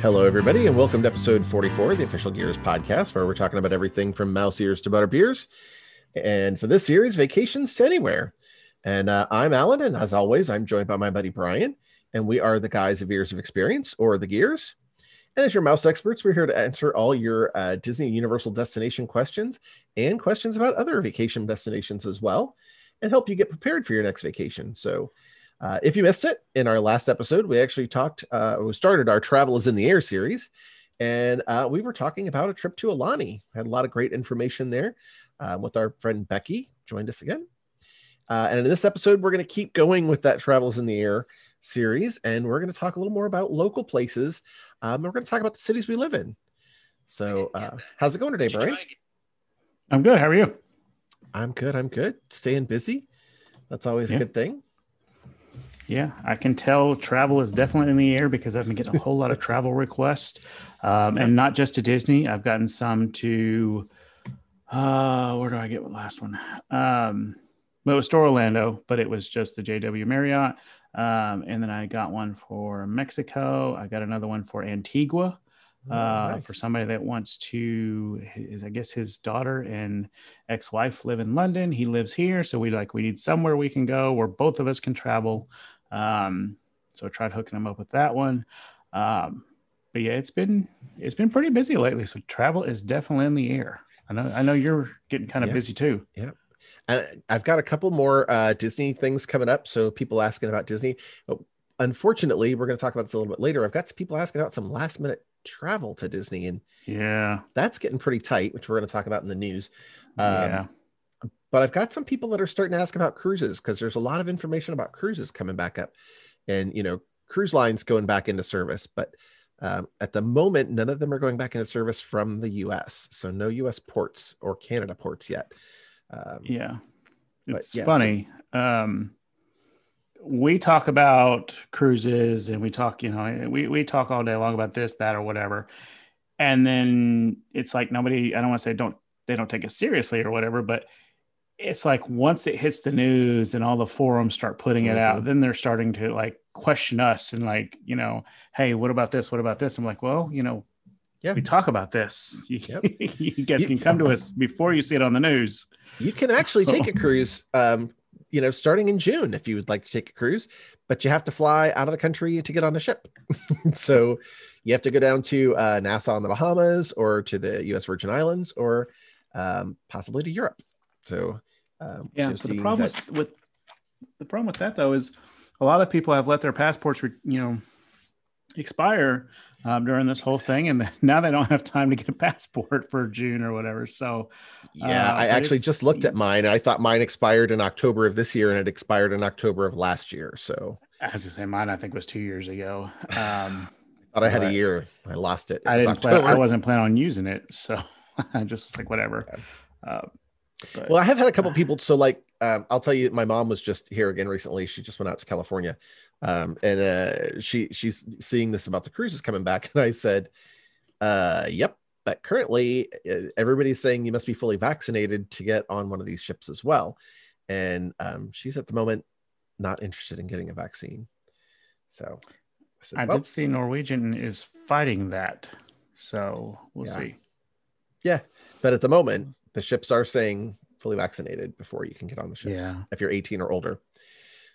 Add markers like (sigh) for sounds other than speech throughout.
Hello, everybody, and welcome to episode 44 of the Official Gears podcast, where we're talking about everything from mouse ears to butter beers. And for this series, vacations to anywhere. And uh, I'm Allen, and as always, I'm joined by my buddy Brian, and we are the guys of Ears of Experience, or the Gears. And as your mouse experts, we're here to answer all your uh, Disney Universal destination questions and questions about other vacation destinations as well, and help you get prepared for your next vacation. So, uh, if you missed it in our last episode, we actually talked, uh, we started our Travel is in the Air series, and uh, we were talking about a trip to Aulani. Had a lot of great information there uh, with our friend Becky, joined us again. Uh, and in this episode, we're going to keep going with that Travels in the Air series, and we're going to talk a little more about local places. Um, we're going to talk about the cities we live in. So, uh, how's it going today, Brian? I'm good. How are you? I'm good. I'm good. Staying busy. That's always Yeah. a good thing. Yeah, I can tell travel is definitely in the air because I've been getting a whole lot of travel requests, um, and not just to Disney. I've gotten some to, uh, where do I get the last one? Um, well, it was to Orlando, but it was just the JW Marriott. Um, and then I got one for Mexico. I got another one for Antigua. Oh, uh, nice. for somebody that wants to his, i guess his daughter and ex-wife live in london he lives here so we like we need somewhere we can go where both of us can travel um, so i tried hooking him up with that one um, but yeah it's been it's been pretty busy lately so travel is definitely in the air i know i know you're getting kind of Yeah. busy too And I've got a couple more uh, Disney things coming up. So people asking about Disney. But unfortunately, we're going to talk about this a little bit later. I've got some people asking about some last minute travel to Disney, and yeah that's getting pretty tight, which we're going to talk about in the news. Um, yeah But I've got some people that are starting to ask about cruises because there's a lot of information about cruises coming back up, and you know, cruise lines going back into service. But um, at the moment, none of them are going back into service from the U.S. So no U.S. ports or Canada ports yet. Um, Yeah. It's yeah, so- funny. Um, we talk about cruises and we talk, you know, we, we talk all day long about this, that, or whatever. And then it's like nobody, I don't want to say don't, they don't take it seriously or whatever, but it's like once it hits the news and all the forums start putting it out, Mhm. then they're starting to like question us and like, you know, hey, what about this? What about this? I'm like, well, you know, Yeah. we talk about this. (laughs) You, Yep. you guys You- can come to us before you see it on the news. You can actually take a cruise, um, you know, starting in June if you would like to take a cruise, but you have to fly out of the country to get on a ship. (laughs) so you have to go down to uh, Nassau in the Bahamas or to the U.S. Virgin Islands or um, possibly to Europe. So um, Yeah, so the problem that- with, the problem with that though is a lot of people have let their passports, re- you know, expire um, during this whole thing, and (laughs) now they don't have time to get a passport for June or whatever. So yeah, uh, I actually just looked at mine. I thought mine expired in October of this year, and it expired in October of last year. So as I say, mine I think was two years ago. (laughs) Um, I thought I had a year. I lost it. It I didn't plan. I wasn't planning on using it, so (laughs) I just was like whatever. Uh, but, Well, I have had a couple (sighs) people. So, like, um, I'll tell you, my mom was just here again recently. She just went out to California, um, and uh, she she's seeing this about the cruises coming back. (laughs) And I said, uh, "Yep." But currently, uh, everybody's saying you must be fully vaccinated to get on one of these ships as well. And um, she's at the moment not interested in getting a vaccine. So I said, I well, did see Norwegian is fighting that, so we'll Yeah. see. Yeah. But at the moment, the ships are saying fully vaccinated before you can get on the ships. Yeah. If you're 18 or older.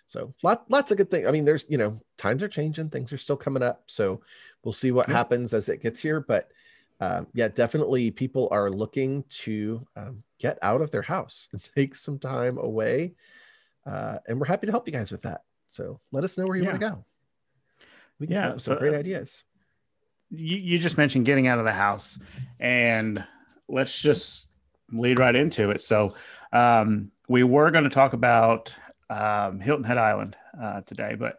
So lot, lots of good things. I mean, there's, you know, times are changing, things are still coming up. So we'll see what Yeah. happens as it gets here. But um, yeah, definitely people are looking to um, get out of their house (laughs) and take some time away. Uh, and we're happy to help you guys with that. So let us know where you want to go. We can Yeah, with some so, great uh, ideas. you, you just mentioned getting out of the house and let's just lead right into it. So um, we were going to talk about um, hilton head island uh, today but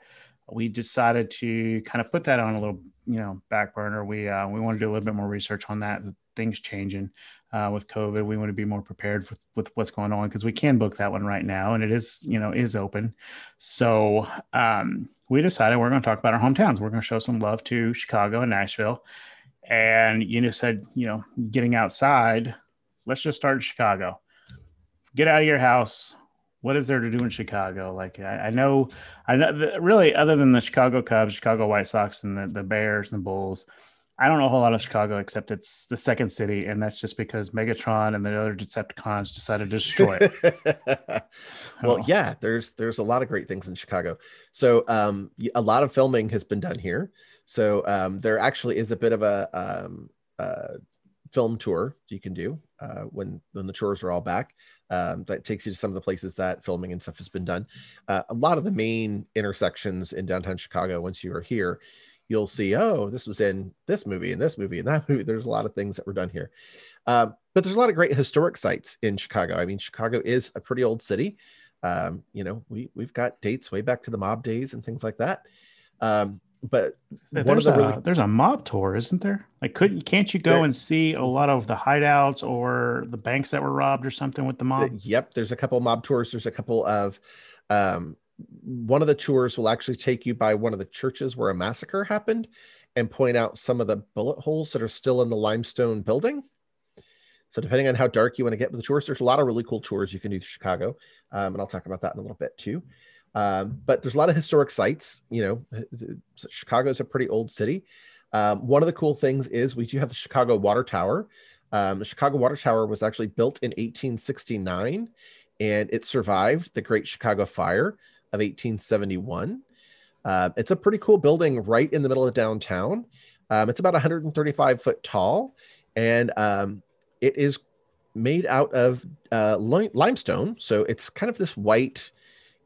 we decided to kind of put that on a little you know back burner. We uh, we want to do a little bit more research on that things changing uh, with covid. We want to be more prepared with, with what's going on because we can book that one right now and it is you know is open. So um, we decided we're going to talk about our hometowns. We're going to show some love to chicago and nashville and you know said you know getting outside let's just start in chicago. Get out of your house. What is there to do in chicago? Like i, I know i know really other than the chicago cubs chicago white sox and the, the bears and the bulls I don't know a whole lot of Chicago except it's the second city, and that's just because Megatron and the other Decepticons decided to destroy it. (laughs) well, yeah, there's there's a lot of great things in Chicago. So um, a lot of filming has been done here. So um, there actually is a bit of a um, uh, film tour you can do uh, when when the tours are all back. Um, that takes you to some of the places that filming and stuff has been done. Uh, a lot of the main intersections in downtown Chicago, once you are here, you'll see, oh, this was in this movie and this movie and that (laughs) movie. There's a lot of things that were done here. Um, but there's a lot of great historic sites in Chicago. I mean, Chicago is a pretty old city. Um, you know, we we've got dates way back to the mob days and things like that. Um, but there's, the a, really... there's a mob tour, isn't there? Like, couldn't can't you go there... and see a lot of the hideouts or the banks that were robbed or something with the mob? Yep, there's a couple mob tours. There's a couple of um, one of the tours will actually take you by one of the churches where a massacre happened and point out some of the bullet holes that are still in the limestone building. So depending on how dark you want to get with the tours, there's a lot of really cool tours you can do to Chicago, um, and I'll talk about that in a little bit too. Um, but there's a lot of historic sites. You know, Chicago is a pretty old city. Um, one of the cool things is we do have the Chicago Water Tower. Um, the Chicago Water Tower was actually built in 1869, and it survived the Great Chicago Fire of 1871. Uh, it's a pretty cool building right in the middle of downtown. Um, it's about 135 foot tall, and um, it is made out of uh, limestone. So it's kind of this white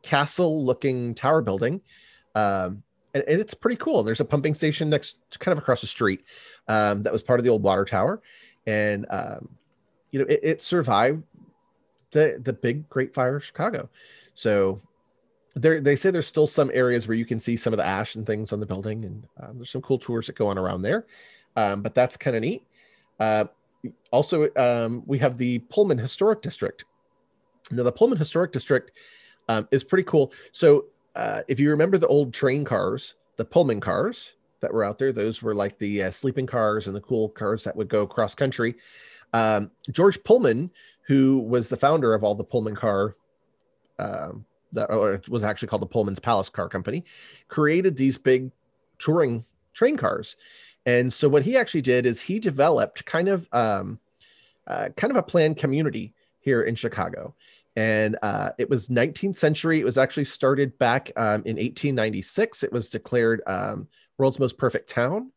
castle looking tower building. Um, and, and, it's pretty cool. There's a pumping station next, kind of across the street, um, that was part of the old water tower. And, um, you know, it, it survived the, the big Great Fire of Chicago. So there they say there's still some areas where you can see some of the ash and things on the building and um, there's some cool tours that go on around there. Um, but that's kind of neat. Uh, also um, we have the pullman historic district. Now the pullman historic district um, is pretty cool. So uh, if you remember the old train cars the pullman cars that were out there those were like the uh, sleeping cars and the cool cars that would go cross country. Um, george pullman who was the founder of all the pullman car um, that or it was actually called the Pullman's Palace Car Company, created these big touring train cars. And so what he actually did is he developed kind of um, uh, kind of a planned community here in Chicago. And uh, it was 19th century. It was actually started back um, in 1896. It was declared um, world's most perfect town.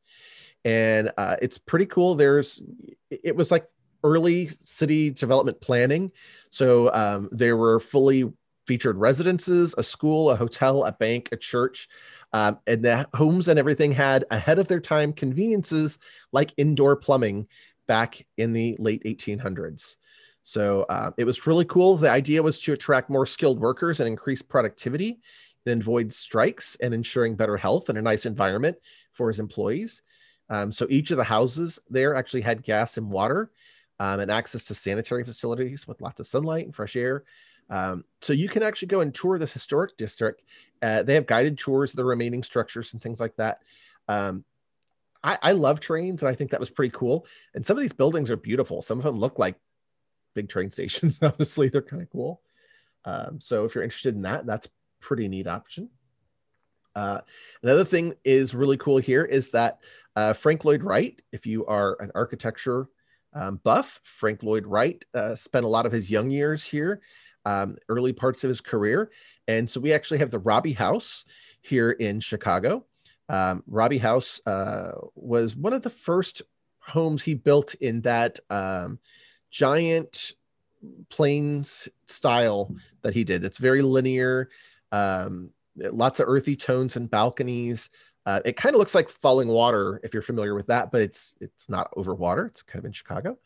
And uh, it's pretty cool. There's, it was like early city development planning. So um, there were fully featured residences, a school, a hotel, a bank, a church, um, and the homes and everything had ahead of their time conveniences like indoor plumbing back in the late 1800s. So uh, it was really cool. The idea was to attract more skilled workers and increase productivity and avoid strikes and ensuring better health and a nice environment for his employees. Um, so each of the houses there actually had gas and water um, and access to sanitary facilities with lots of sunlight and fresh air. Um, so you can actually go and tour this historic district. Uh, they have guided tours of the remaining structures and things like that. Um, I, I, love trains, and I think that was pretty cool. And some of these buildings are beautiful. Some of them look like big train (laughs) stations. Honestly, they're kind of cool. Um, so if you're interested in that, that's pretty neat option. Uh, another thing is really cool here is that uh, Frank Lloyd Wright, if you are an architecture um, buff, Frank Lloyd Wright uh, spent a lot of his young years here um, early parts of his career. And so we actually have the Robie House here in Chicago. Um, Robie House uh, was one of the first homes he built in that um, giant plains style that he did. It's very linear, um, lots of earthy tones and balconies. Uh, it kind of looks like falling water if you're familiar with that, but it's it's not over water. It's kind of in Chicago,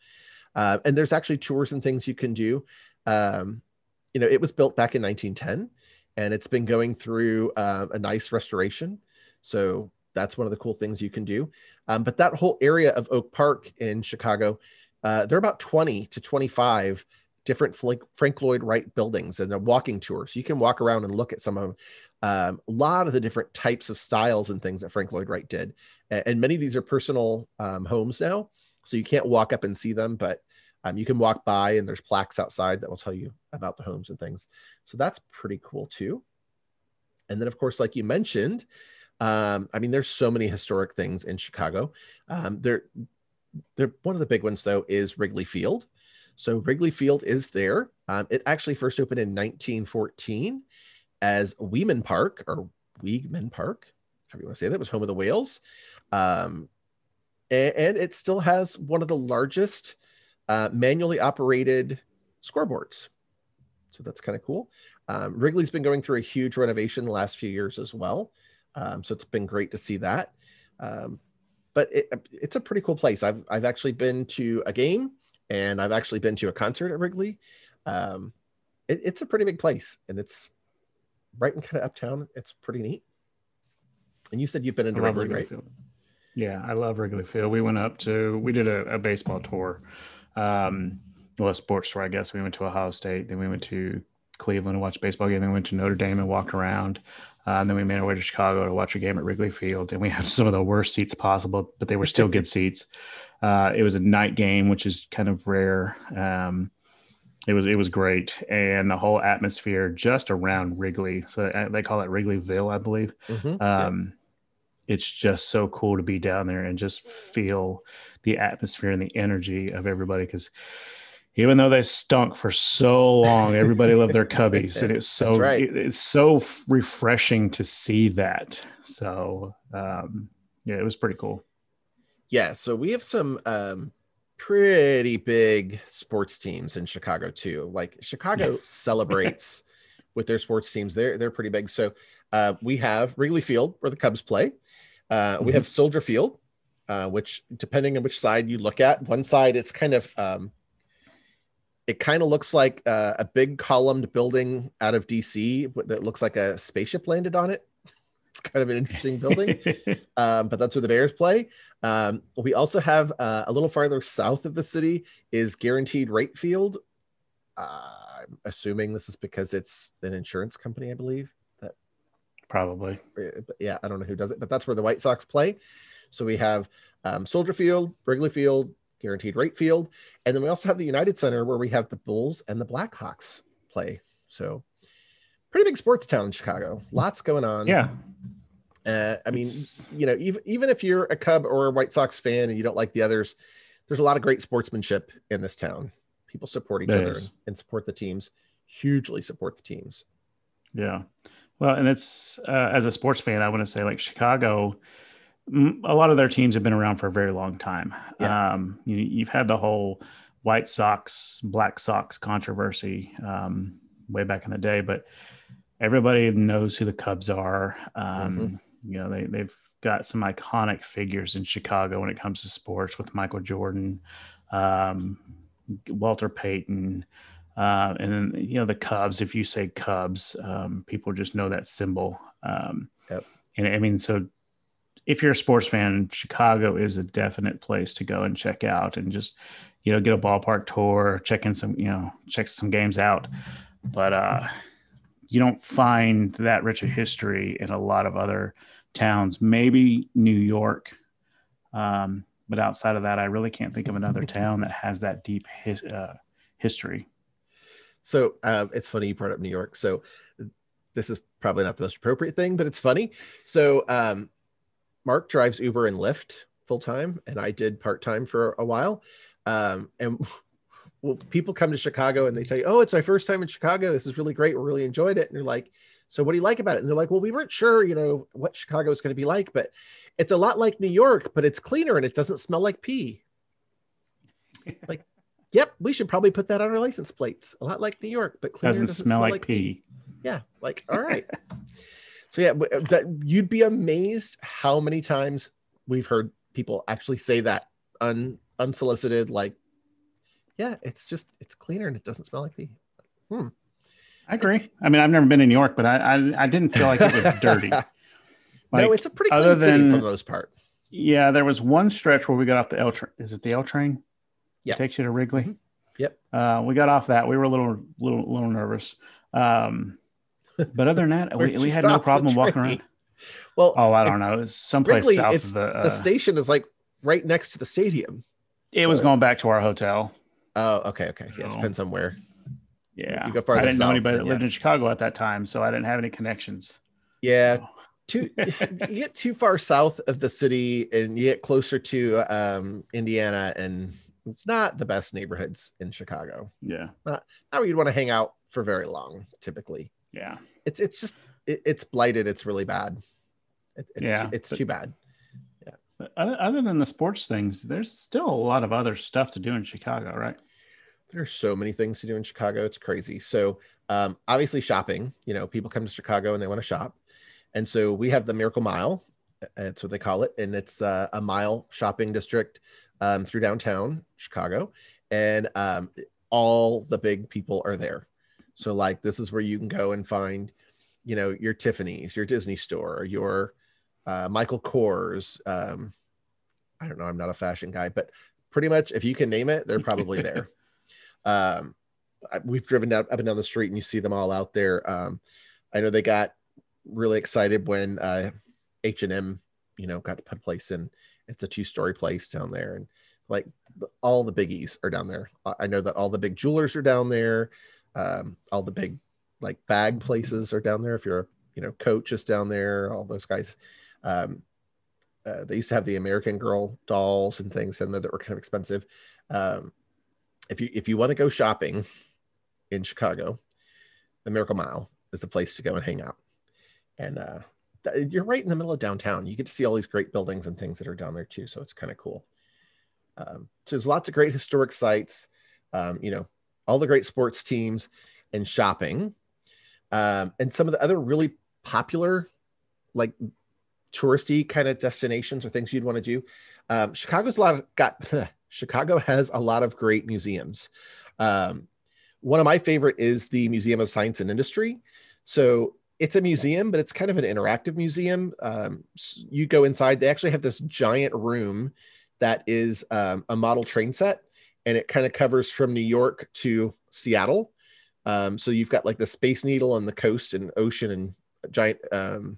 uh, and there's actually tours and things you can do. Um, you know, it was built back in 1910 and it's been going through uh, a nice restoration. So that's one of the cool things you can do. Um, but that whole area of Oak Park in Chicago, uh, there are about 20 to 25 different Frank Lloyd Wright buildings and a walking tour. So you can walk around and look at some of um, a lot of the different types of styles and things that Frank Lloyd Wright did. And, and many of these are personal um, homes now. So you can't walk up and see them, but um, you can walk by and there's plaques outside that will tell you about the homes and things. So that's pretty cool too. And then, of course, like you mentioned, Um, I mean, there's so many historic things in Chicago. Um, they're, they're one of the big ones though is Wrigley Field. So Wrigley Field is there. Um, it actually first opened in 1914 as Weeghman Park or Weeghman Park, however you want to say that, It was home of the Whales. Um, and, and, it still has one of the largest uh, manually operated scoreboards. So that's kind of cool. Um, Wrigley's been going through a huge renovation the last few years as well. Um, so it's been great to see that. Um, but it, it's a pretty cool place. I've, I've actually been to a game and I've actually been to a concert at Wrigley. Um, it, it's a pretty big place and it's right in kind of uptown. It's pretty neat. And you said you've been into Wrigley, Wrigley, right? Field. Yeah, I love Wrigley Field. We went up to, we did a, a baseball tour. Um, well, a sports store, I guess. We went to Ohio State, then we went to Cleveland to watch baseball game, then we went to Notre Dame and walked around. Uh, and then we made our way to Chicago to watch a game at Wrigley Field, and we had (laughs) some of the worst seats possible, but they were still good (laughs) seats. Uh, it was a night game, which is kind of rare. Um, it was it was great, and the whole atmosphere just around Wrigley. So uh, they call it Wrigleyville, I believe. Mm-hmm. Um, yeah. It's just so cool to be down there and just feel the atmosphere and the energy of everybody because even though they stunk for so long, everybody loved their cubbies, and it's so (laughs) right. it, it's so refreshing to see that. So um, yeah, it was pretty cool. Yeah, so we have some um, pretty big sports teams in Chicago too. Like Chicago (laughs) celebrates with their sports teams; they're they're pretty big. So uh, we have Wrigley Field where the Cubs play. Uh, mm-hmm. We have Soldier Field, uh, which depending on which side you look at, one side it's kind of um, it kind of looks like uh, a big columned building out of DC that looks like a spaceship landed on it. (laughs) It's kind of an interesting building, (laughs) um, but that's where the Bears play. Um, we also have uh, a little farther south of the city is Guaranteed Rate Field. Uh, I'm assuming this is because it's an insurance company, I believe. Probably, yeah, I don't know who does it, but that's where the White Sox play. So we have um, Soldier Field, Wrigley Field, guaranteed rate field. And then we also have the United Center where we have the Bulls and the Blackhawks play. So pretty big sports town in Chicago. Lots going on. Yeah. Uh, I mean, it's... you know, even even if you're a Cub or a White Sox fan and you don't like the others, there's a lot of great sportsmanship in this town. People support each there other and, and support the teams. Hugely support the teams. Yeah. Well, and it's uh, as a sports fan, I want to say like Chicago a lot of their teams have been around for a very long time. Yeah. Um, you, have had the whole White Sox, Black Sox controversy um, way back in the day, but everybody knows who the Cubs are. Um, mm-hmm. You know, they, they've got some iconic figures in Chicago when it comes to sports with Michael Jordan, um, Walter Payton. Uh, and then, you know, the Cubs, if you say Cubs, um, people just know that symbol. Um, yep. And I mean, so if you're a sports fan, Chicago is a definite place to go and check out and just, you know, get a ballpark tour, check in some, you know, check some games out. But uh, you don't find that rich a history in a lot of other towns, maybe New York. Um, but outside of that, I really can't think of another town that has that deep his, uh, history. So uh, it's funny you brought up New York. So this is probably not the most appropriate thing, but it's funny. So um, Mark drives Uber and Lyft full time, and I did part time for a while. Um, and (laughs) well, people come to Chicago and they tell you, "Oh, it's my first time in Chicago. This is really great. We really enjoyed it." And you're like, "So what do you like about it?" And they're like, "Well, we weren't sure, you know, what Chicago is going to be like, but it's a lot like New York, but it's cleaner and it doesn't smell like pee." (laughs) like, yep, we should probably put that on our license plates. A lot like New York, but cleaner doesn't, doesn't smell, smell, like, like pee. pee. Yeah, like all right. (laughs) So yeah, uh, that you'd be amazed how many times we've heard people actually say that un, unsolicited, like, yeah, it's just it's cleaner and it doesn't smell like pee. Hmm. I agree. I mean, I've never been in New York, but I I, I didn't feel like it was (laughs) dirty. Like, no, it's a pretty clean city for the most part. Yeah, there was one stretch where we got off the L train. Is it the L train? Yeah, takes you to Wrigley. Mm-hmm. Yep. Uh, we got off that. We were a little little little nervous. Um, but other than that, (laughs) we, we had no problem walking around. Well, oh, I don't know. It's someplace Wrigley, south of the. Uh, the station is like right next to the stadium. It so. was going back to our hotel. Oh, okay, okay. Yeah, it depends on where. Yeah, you go farther I didn't south, know anybody that yeah. lived in Chicago at that time, so I didn't have any connections. Yeah, too (laughs) you get too far south of the city and you get closer to um, Indiana and it's not the best neighborhoods in Chicago. Yeah. Not, not where you'd want to hang out for very long, typically. Yeah. It's it's just it, it's blighted. It's really bad. It, it's Yeah, it's but- too bad. But other, other than the sports things, there's still a lot of other stuff to do in Chicago, right? There's so many things to do in Chicago. It's crazy. So um, obviously shopping. You know, people come to Chicago and they want to shop, and so we have the Miracle Mile. That's what they call it, and it's uh, a mile shopping district um, through downtown Chicago, and um, all the big people are there. So like this is where you can go and find, you know, your Tiffany's, your Disney store, your uh, Michael Kors. Um, I don't know. I'm not a fashion guy, but pretty much if you can name it, they're probably there. (laughs) um, I- we've driven down up and down the street and you see them all out there. Um, I know they got really excited when uh, H and M, you know, got to put a place in. It's a two story place down there, and like all the biggies are down there. I- know that all the big jewelers are down there. Um, all the big like bag places are down there. If you're a you know Coach is down there. All those guys. Um, uh, they used to have the American Girl dolls and things in there that were kind of expensive. Um, if you if you want to go shopping in Chicago, the Miracle Mile is the place to go and hang out. And uh, you're right in the middle of downtown. You get to see all these great buildings and things that are down there too. So it's kind of cool. Um, so there's lots of great historic sites. Um, you know, all the great sports teams and shopping, um, and some of the other really popular, like touristy kind of destinations or things you'd want to do. Um, Chicago's a lot of got (laughs) Chicago has a lot of great museums. Um, one of my favorite is the Museum of Science and Industry. So it's a museum, but it's kind of an interactive museum. Um, you go inside, they actually have this giant room that is um, a model train set, and it kind of covers from New York to Seattle. Um, so you've got like the Space Needle on the coast and ocean and giant um,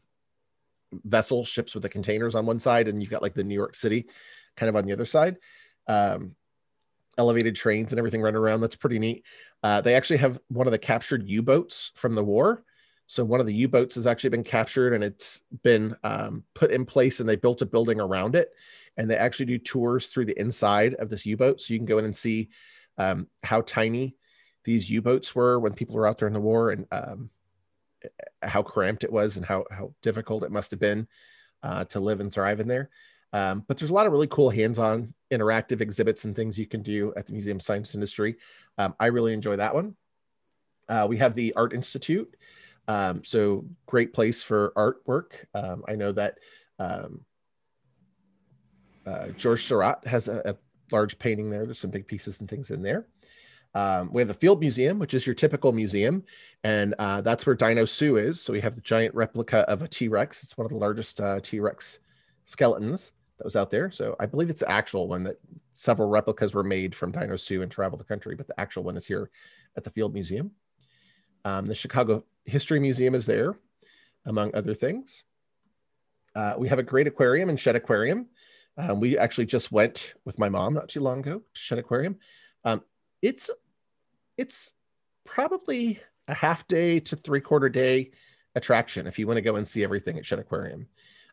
vessel ships with the containers on one side, and you've got like the New York City kind of on the other side. Um, elevated trains and everything running around. That's pretty neat. Uh, they actually have one of the captured U-boats from the war. So one of the U-boats has actually been captured and it's been um, put in place, and they built a building around it. And they actually do tours through the inside of this U-boat, so you can go in and see um, how tiny these U-boats were when people were out there in the war, and um, how cramped it was, and how how difficult it must have been uh, to live and thrive in there. Um, but there's a lot of really cool hands-on interactive exhibits and things you can do at the Museum of Science Industry. Um, I really enjoy that one. Uh, we have the Art Institute. Um, so great place for artwork. Um, I know that um, uh, George Seurat has a, a large painting there. There's some big pieces and things in there. Um, we have the Field Museum, which is your typical museum, and uh, that's where Dino Sue is. So we have the giant replica of a T Rex. It's one of the largest uh, T Rex skeletons that was out there. So I believe it's the actual one that several replicas were made from Dino Sue and travel the country, but the actual one is here at the Field Museum. Um, the Chicago History Museum is there, among other things. Uh, we have a great aquarium in Shedd Aquarium. Um, we actually just went with my mom not too long ago to Shedd Aquarium. Um, it's it's probably a half day to three quarter day attraction if you want to go and see everything at Shedd Aquarium.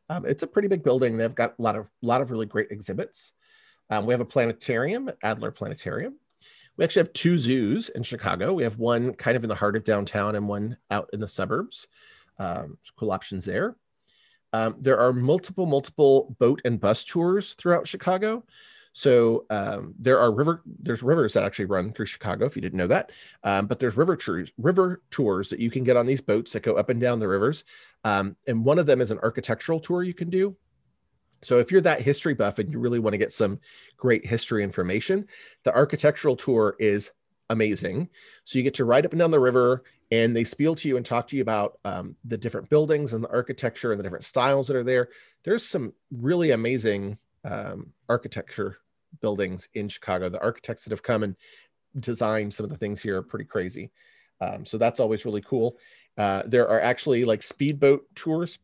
Um, it's a pretty big building. They've got a lot of lot of really great exhibits. Um, we have a planetarium, Adler Planetarium. We actually have two zoos in Chicago. We have one kind of in the heart of downtown and one out in the suburbs. Um, cool options there. Um, there are multiple, multiple boat and bus tours throughout Chicago. So um, there are river, there's rivers that actually run through Chicago. If you didn't know that, um, but there's river tours, river tours that you can get on these boats that go up and down the rivers. Um, and one of them is an architectural tour you can do. So if you're that history buff and you really want to get some great history information, the architectural tour is amazing. So you get to ride up and down the river and they spiel to you and talk to you about um, the different buildings and the architecture and the different styles that are there. There's some really amazing um, architecture buildings in Chicago. The architects that have come and designed some of the things here are pretty crazy. Um, so that's always really cool. Uh, there are actually like speedboat tours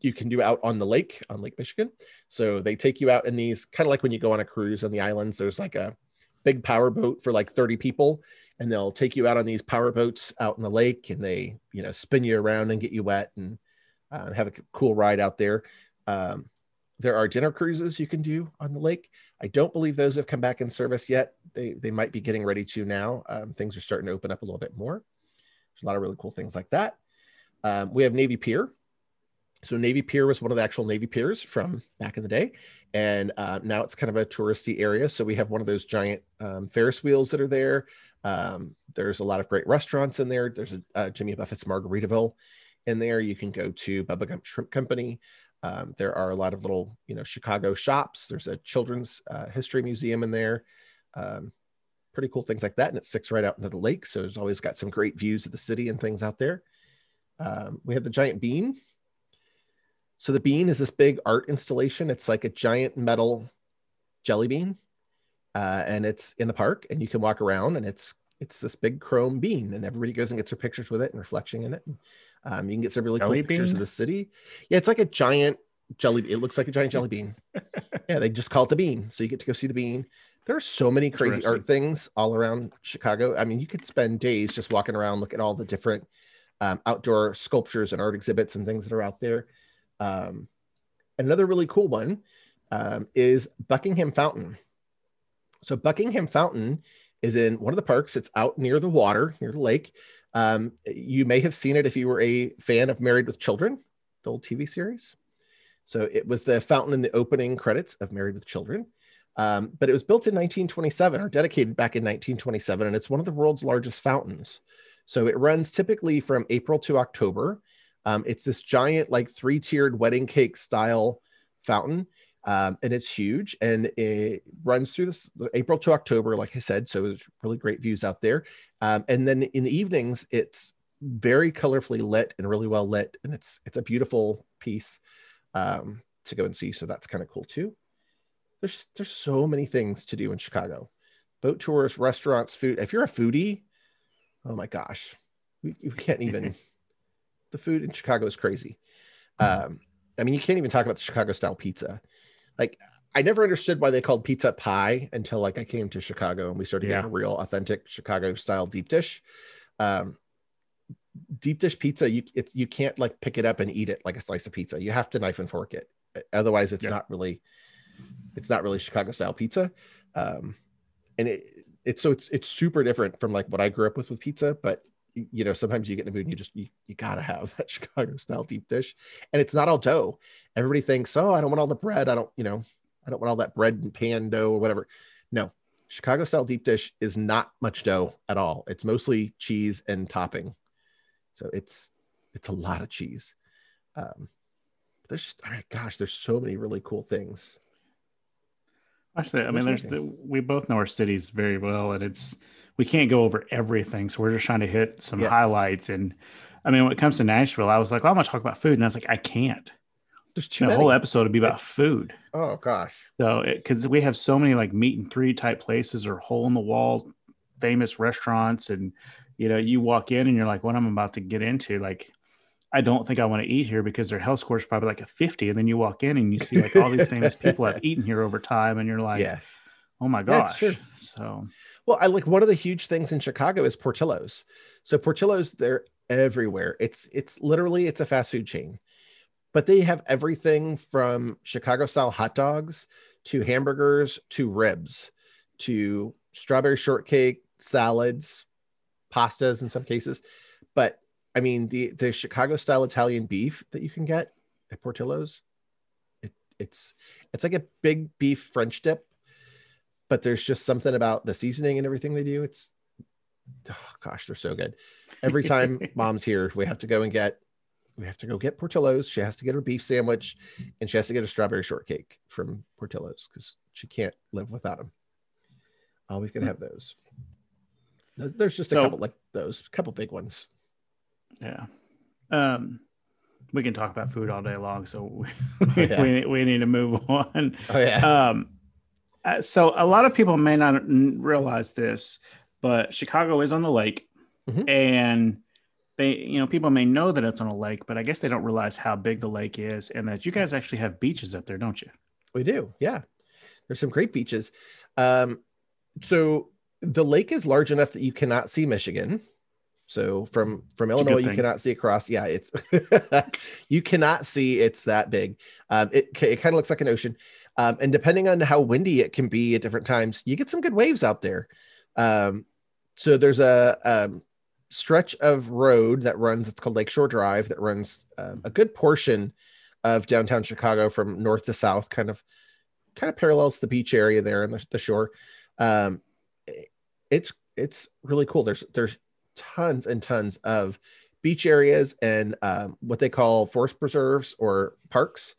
you can do out on the lake on Lake Michigan. So they take you out in these kind of like when you go on a cruise on the islands, there's like a big power boat for like 30 people and they'll take you out on these power boats out in the lake and they, you know, spin you around and get you wet and uh, have a cool ride out there. Um, there are dinner cruises you can do on the lake. I don't believe those have come back in service yet. They they might be getting ready to now. Um, things are starting to open up a little bit more. There's a lot of really cool things like that. Um, we have Navy Pier. So Navy Pier was one of the actual Navy piers from back in the day, and uh, now it's kind of a touristy area. So we have one of those giant um, Ferris wheels that are there. Um, there's a lot of great restaurants in there. There's a uh, Jimmy Buffett's Margaritaville in there. You can go to Bubba Gump Shrimp Company. Um, there are a lot of little, you know, Chicago shops. There's a children's uh, history museum in there. Um, pretty cool things like that. And it sticks right out into the lake. So it's always got some great views of the city and things out there. Um, we have the giant bean. So the bean is this big art installation. It's like a giant metal jelly bean. Uh, and it's in the park and you can walk around and it's it's this big chrome bean and everybody goes and gets their pictures with it and reflection in it. Um, you can get some really jelly cool bean? pictures of the city. Yeah, it's like a giant jelly. It looks like a giant jelly bean. (laughs) yeah, they just call it the bean. So you get to go see the bean. There are so many crazy art things all around Chicago. I mean, you could spend days just walking around, look at all the different um, outdoor sculptures and art exhibits and things that are out there. Um, another really cool one um, is Buckingham Fountain. So Buckingham Fountain is in one of the parks. It's out near the water, near the lake. Um, you may have seen it if you were a fan of Married with Children, the old TV series. So it was the fountain in the opening credits of Married with Children. Um, but it was built in 1927 or dedicated back in 1927, and it's one of the world's largest fountains. So it runs typically from April to October. Um, it's this giant, like three tiered wedding cake style fountain um, and it's huge and it runs through this April to October, like I said. So it's really great views out there. Um, and then in the evenings, it's very colorfully lit and really well lit, and it's it's a beautiful piece um, to go and see. So that's kind of cool too. There's just, there's so many things to do in Chicago, boat tours, restaurants, food. If you're a foodie, oh my gosh, we, we can't even. (laughs) the food in Chicago is crazy. Um, I mean, you can't even talk about the Chicago style pizza like I never understood why they called pizza pie until like I came to Chicago and we started yeah. getting a real authentic Chicago style deep dish. Um, deep dish pizza, you it's you can't like pick it up and eat it like a slice of pizza. You have to knife and fork it. Otherwise, it's yeah. not really it's not really Chicago style pizza. Um, and it it's so it's it's super different from like what I grew up with with pizza, but you know sometimes you get in the mood and you just you, you gotta have (laughs) that chicago style deep dish. And it's not all dough. Everybody thinks oh i don't want all the bread. I don't you know i don't want all that bread and pan dough or whatever. No chicago style deep dish is not much dough at all. It's mostly cheese and topping. So it's it's a lot of cheese. Um there's just oh my gosh there's so many really cool things. Actually i mean there's the, we both know our cities very well and it's we can't go over everything. So we're just trying to hit some yeah. highlights. And I mean, when it comes to Nashville, I was like, well, I'm gonna talk about food, and I was like, I can't. There's too the whole episode would be about food. Oh gosh. So because we have so many like meat and three type places or hole in the wall famous restaurants, and you know, you walk in and you're like, what I'm about to get into, like. I don't think I want to eat here because their health score is probably like a 50. And then you walk in and you see like all these (laughs) famous people have eaten here over time. And you're like, yeah. oh my gosh. So well, I like one of the huge things in Chicago is Portillo's. So Portillo's, they're everywhere. It's it's literally it's a fast food chain, but they have everything from Chicago style hot dogs to hamburgers to ribs to strawberry shortcake, salads, pastas in some cases. But I mean the the Chicago style Italian beef that you can get at Portillo's, it, it's it's like a big beef French dip but there's just something about the seasoning and everything they do. It's oh gosh, they're so good. Every time (laughs) mom's here, we have to go and get we have to go get Portillo's. She has to get her beef sandwich and she has to get a strawberry shortcake from Portillo's because she can't live without them. Always gonna have those. There's just a so, couple like those, a couple big ones. Yeah. Um we can talk about food all day long, so we, (laughs) oh, yeah. we, we need to move (laughs) on. Oh yeah. Um uh, so a lot of people may not realize this, but Chicago is on the lake, mm-hmm. and they, you know, people may know that it's on a lake, but I guess they don't realize how big the lake is, and that you guys actually have beaches up there, don't you? We do, yeah. There's some great beaches. Um, so the lake is large enough that you cannot see Michigan. So from from Illinois, you cannot see across. Yeah, it's (laughs) you cannot see. It's that big. Um, it it kind of looks like an ocean, um, and depending on how windy it can be at different times, you get some good waves out there. Um, so there's a um, stretch of road that runs. It's called Lakeshore Drive that runs um, a good portion of downtown Chicago from north to south, kind of kind of parallels the beach area there and the, the shore. Um, it's it's really cool. There's there's tons and tons of beach areas and um, what they call forest preserves or parks.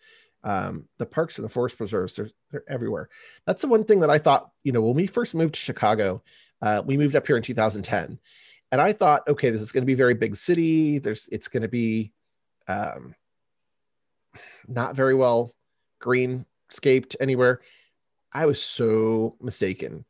Um, the parks and the forest preserves, they're, they're everywhere. That's the one thing that I thought, you know, when we first moved to Chicago, uh, we moved up here in 2010. And I thought, okay, this is going to be very big city. There's, it's going to be um, not very well greenscaped anywhere. I was so mistaken.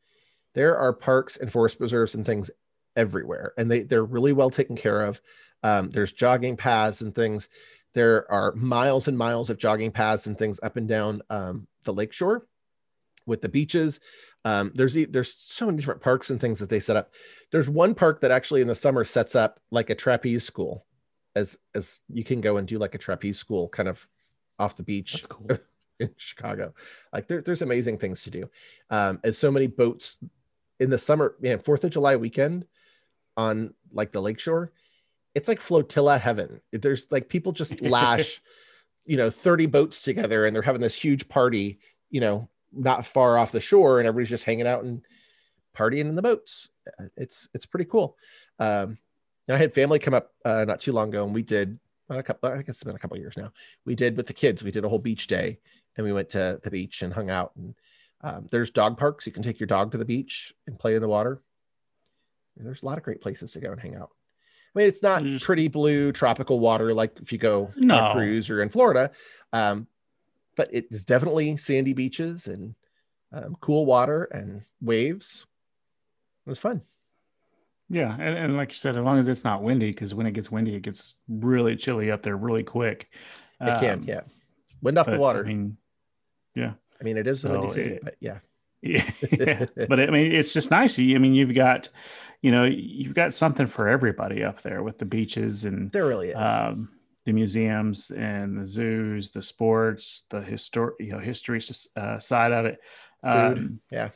There are parks and forest preserves and things everywhere, and they they're really well taken care of. Um, there's jogging paths and things. There are miles and miles of jogging paths and things up and down um, the lakeshore with the beaches. Um, there's there's so many different parks and things that they set up. There's one park that actually in the summer sets up like a trapeze school, as as you can go and do like a trapeze school kind of off the beach cool. (laughs) in Chicago. Like there, there's amazing things to do. Um, as so many boats in the summer, man, Fourth of July weekend on like the lakeshore, it's like flotilla heaven. There's like people just (laughs) lash, you know, 30 boats together and they're having this huge party, you know, not far off the shore, and everybody's just hanging out and partying in the boats. It's it's pretty cool. Um, I had family come up uh, not too long ago, and we did a couple. I guess it's been a couple years now. We did with the kids. We did a whole beach day, and we went to the beach and hung out. And um, there's dog parks. You can take your dog to the beach and play in the water. There's a lot of great places to go and hang out. I mean, it's not mm. pretty blue tropical water like if you go no. on a cruise or in Florida, um, but it's definitely sandy beaches and um, cool water and waves. It was fun. Yeah, and, and, like you said, as long as it's not windy, because when it gets windy, it gets really chilly up there really quick. It um, can, yeah. Wind off but, the water. I mean, yeah. I mean, it is a windy city, it, but yeah. Yeah, (laughs) (laughs) but I mean, it's just nice. I mean, you've got, you know, you've got something for everybody up there with the beaches and there really is. Um, the museums and the zoos, the sports, the histor- you know, history uh, side of it. Um, yeah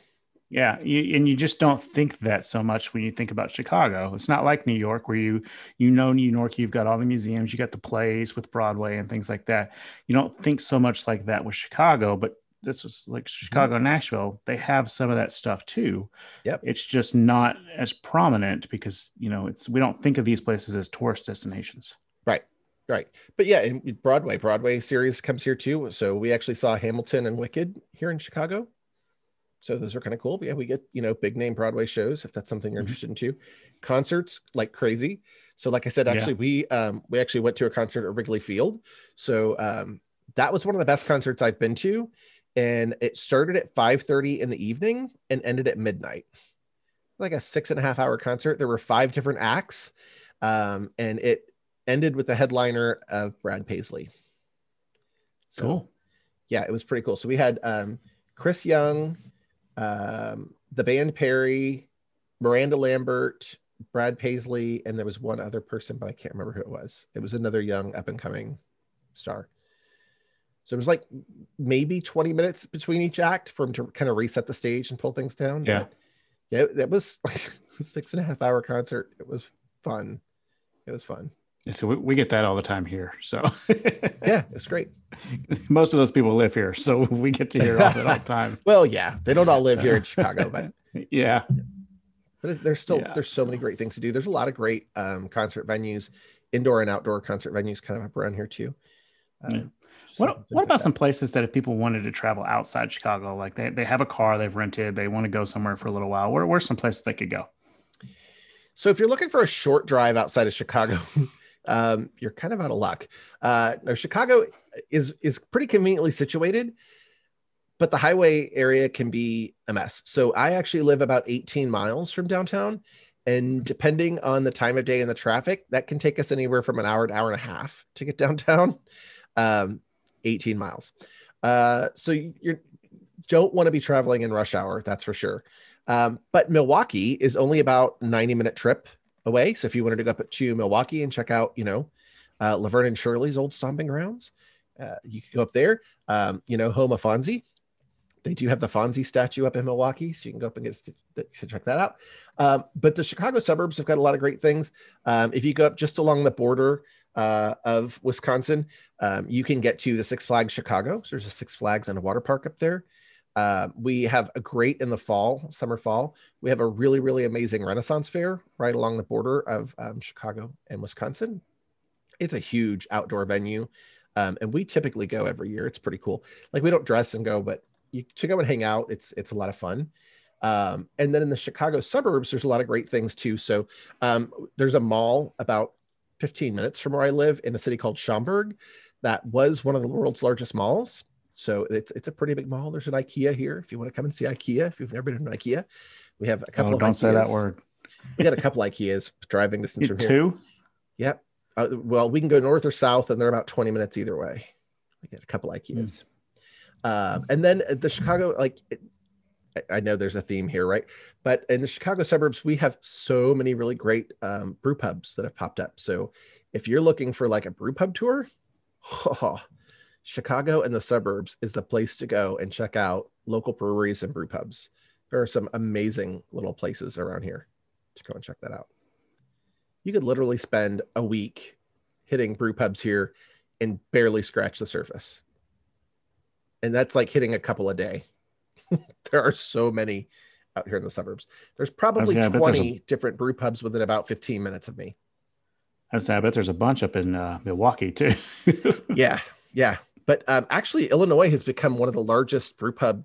yeah, you, and you just don't think that so much when you think about Chicago. It's not like New York, where you you know New York, you've got all the museums, you got the plays with Broadway and things like that. You don't think so much like that with Chicago, but this is like mm-hmm. Chicago, mm-hmm. Nashville. They have some of that stuff too. Yep. It's just not as prominent because you know it's we don't think of these places as tourist destinations. Right. Right. But yeah, in Broadway, Broadway series comes here too. So we actually saw Hamilton and Wicked here in Chicago so those are kind of cool. But yeah, we get, you know, big name Broadway shows if that's something you're mm-hmm. interested in too. Concerts like crazy. So like I said, actually yeah. we um we actually went to a concert at Wrigley Field. So um that was one of the best concerts I've been to. And it started at 5 30 in the evening and ended at midnight. Like a six and a half hour concert. There were five different acts. Um, and it ended with the headliner of Brad Paisley. So, cool. Yeah, it was pretty cool. So we had um Chris Young, um, the band Perry, Miranda Lambert, Brad Paisley, and there was one other person, but I can't remember who it was. It was another young up and coming star. So it was like maybe 20 minutes between each act for him to kind of reset the stage and pull things down. Yeah. But yeah, that was like (laughs) a six and a half hour concert. It was fun. It was fun. Yeah, so we, we get that all the time here. So (laughs) yeah, it's great. Most of those people live here, so we get to hear all that all the time. (laughs) well, yeah, they don't all live here in Chicago, but yeah. But there's still yeah. there's so many great things to do. There's a lot of great um, concert venues, indoor and outdoor concert venues, kind of up around here too. Um, yeah. What, what about some places that if people wanted to travel outside Chicago, like they, they have a car they've rented, they want to go somewhere for a little while, where, where's some places they could go? So if you're looking for a short drive outside of Chicago, (laughs) um, you're kind of out of luck. Uh, now, Chicago is is pretty conveniently situated, but the highway area can be a mess. So I actually live about 18 miles from downtown, and depending on the time of day and the traffic, that can take us anywhere from an hour to hour and a half to get (laughs) downtown. Um, 18 miles. Uh, so you don't want to be traveling in rush hour, that's for sure. Um, but Milwaukee is only about 90 minute trip away. So if you wanted to go up to Milwaukee and check out, you know, uh, Laverne and Shirley's old stomping grounds, uh, you could go up there. Um, you know, home of Fonzie. They do have the Fonzie statue up in Milwaukee, so you can go up and get to, check that out. Um, but the Chicago suburbs have got a lot of great things. Um, if you go up just along the border uh, of Wisconsin, um, you can get to the Six Flags Chicago. So there's a Six Flags and a water park up there. Uh, we have a great in the fall, summer fall. We have a really, really amazing Renaissance fair right along the border of um, Chicago and Wisconsin. It's a huge outdoor venue. Um, and we typically go every year. It's pretty cool. Like we don't dress and go, but you to go and hang out. It's it's a lot of fun. Um, and then in the Chicago suburbs, there's a lot of great things too. So um, there's a mall about 15 minutes from where I live in a city called Schaumburg. That was one of the world's largest malls. So it's it's a pretty big mall. There's an IKEA here if you want to come and see IKEA. If you've never been to an IKEA, we have a couple. Oh, of don't IKEAs. say that word. We got a couple IKEAs driving distance from here. Two. Yep. Uh, well, we can go north or south, and they're about 20 minutes either way. We get a couple IKEAs. Mm. Uh, and then the Chicago, like, it, I know there's a theme here, right? But in the Chicago suburbs, we have so many really great um, brew pubs that have popped up. So if you're looking for like a brew pub tour, oh, (laughs) Chicago and the suburbs is the place to go and check out local breweries and brew pubs. There are some amazing little places around here to go and check that out. You could literally spend a week hitting brew pubs here and barely scratch the surface. And that's like hitting a couple a day. (laughs) there are so many out here in the suburbs. There's probably yeah, 20 a... different brew pubs within about 15 minutes of me. I was I bet there's a bunch up in uh, Milwaukee too. (laughs) yeah, yeah. But um, actually, Illinois has become one of the largest brew pub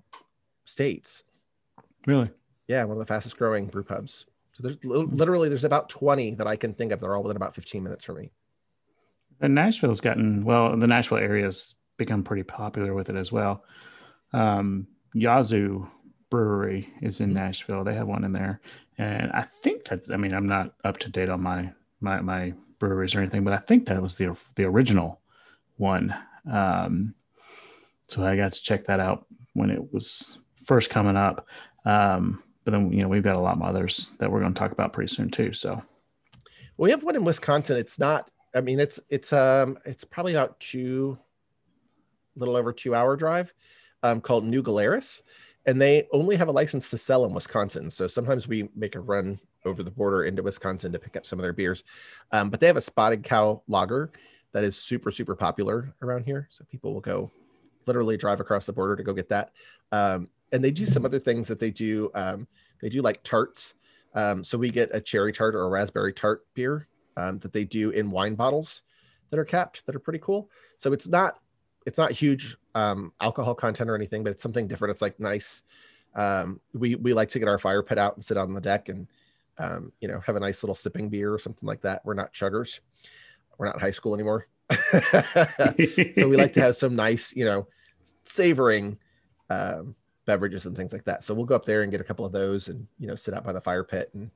states. Really? Yeah, one of the fastest growing brew pubs. So there's literally there's about 20 that I can think of. They're all within about 15 minutes for me. And Nashville's gotten well. The Nashville area's become pretty popular with it as well. Um, Yazoo Brewery is in mm-hmm. Nashville. They have one in there, and I think that's. I mean I'm not up to date on my my my breweries or anything, but I think that was the the original one. Um, so I got to check that out when it was first coming up. Um, but then you know we've got a lot of others that we're going to talk about pretty soon too. So we have one in Wisconsin. It's not. I mean, it's it's um it's probably about two, little over two hour drive, um, called New Glarus, and they only have a license to sell in Wisconsin. So sometimes we make a run over the border into Wisconsin to pick up some of their beers, um, but they have a Spotted Cow lager that is super super popular around here. So people will go literally drive across the border to go get that. Um, and they do some other things that they do. Um, they do like tarts. Um, so we get a cherry tart or a raspberry tart beer um, that they do in wine bottles that are capped that are pretty cool. So it's not it's not huge um, alcohol content or anything, but it's something different. It's like nice. Um, we we like to get our fire pit out and sit on the deck and um, you know have a nice little sipping beer or something like that. We're not chuggers. We're not high school anymore. (laughs) so we like to have some nice, you know, savoring um, beverages and things like that. So we'll go up there and get a couple of those and, you know, sit out by the fire pit and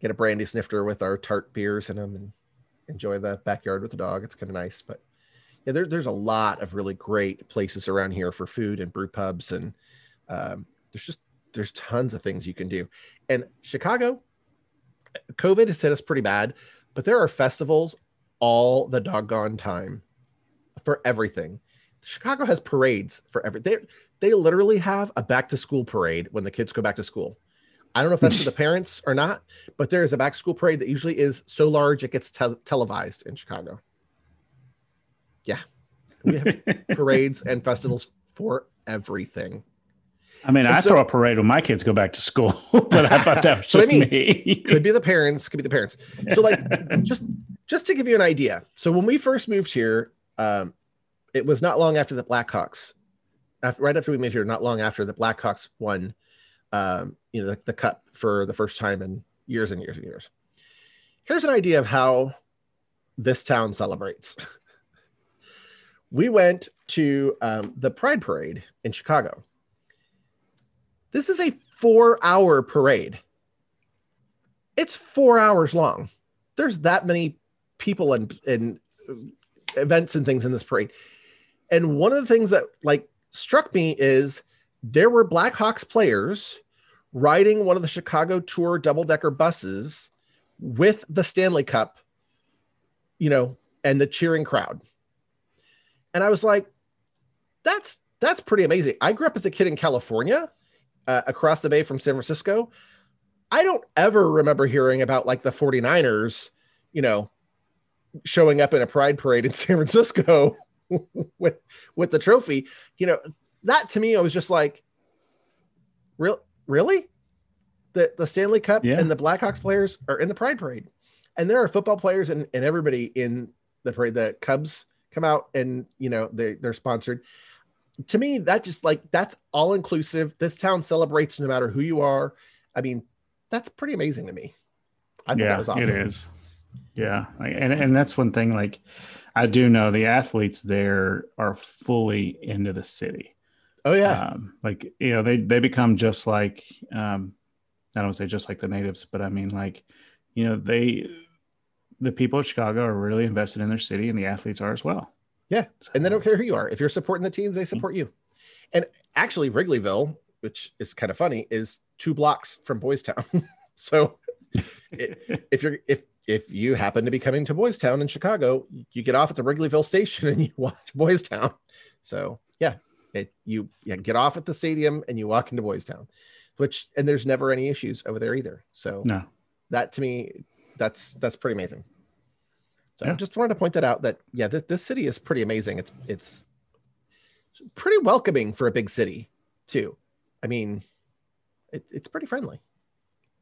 get a brandy snifter with our tart beers in them and enjoy the backyard with the dog. It's kind of nice. But yeah, there, there's a lot of really great places around here for food and brew pubs. And um, there's just, there's tons of things you can do. And Chicago, COVID has hit us pretty bad, but there are festivals all the doggone time for everything. Chicago has parades for every they they literally have a back to school parade when the kids go back to school. I don't know if that's for the (laughs) parents or not, but there is a back to school parade that usually is so large it gets te- televised in Chicago. Yeah. (laughs) We have parades and festivals for everything. I mean, and I so, throw a parade when my kids go back to school, (laughs) but I thought that was just I mean, me. (laughs) could be the parents, could be the parents. So, like, just just to give you an idea. So, when we first moved here, um, it was not long after the Blackhawks, after, right after we moved here, not long after the Blackhawks won, um, you know, the, the cup for the first time in years and years and years. Here's an idea of how this town celebrates. We went to um, the Pride Parade in Chicago this is a four hour parade. It's four hours long. There's that many people and, and events and things in this parade. And one of the things that like struck me is there were Blackhawks players riding one of the Chicago tour double decker buses with the Stanley Cup, you know, and the cheering crowd. And I was like, that's that's pretty amazing. I grew up as a kid in California, uh, across the bay from San Francisco. I don't ever remember hearing about like the 49ers, you know, showing up in a pride parade in (laughs) San Francisco (laughs) with with the trophy. You know, that to me I was just like real really? The the Stanley Cup Yeah. and the Blackhawks players are in the pride parade. And there are football players and, and everybody in the parade. The Cubs come out and you know they they're sponsored. To me, that just like that's all inclusive. This town celebrates no matter who you are. I mean, that's pretty amazing to me. I thought yeah, that was awesome. it is. Yeah, and and that's one thing. Like, I do know the athletes there are fully into the city. Oh yeah, Um, like you know, they they become just like um, I don't say just like the natives, but I mean like you know they the people of Chicago are really invested in their city, and the athletes are as well. Yeah, and they don't care who you are. If you're supporting the teams, they support you. And actually, Wrigleyville, which is kind of funny, is two blocks from Boys Town. (laughs) so (laughs) if you're if if you happen to be coming to Boys Town in Chicago, you get off at the Wrigleyville station (laughs) and you watch Boys Town. So yeah, it, you yeah, get off at the stadium and you walk into Boys Town, which and there's never any issues over there either. So no, that to me, that's that's pretty amazing. So I Yeah. just wanted to point that out that yeah, this, this city is pretty amazing. It's it's pretty welcoming for a big city too. I mean, it, it's pretty friendly.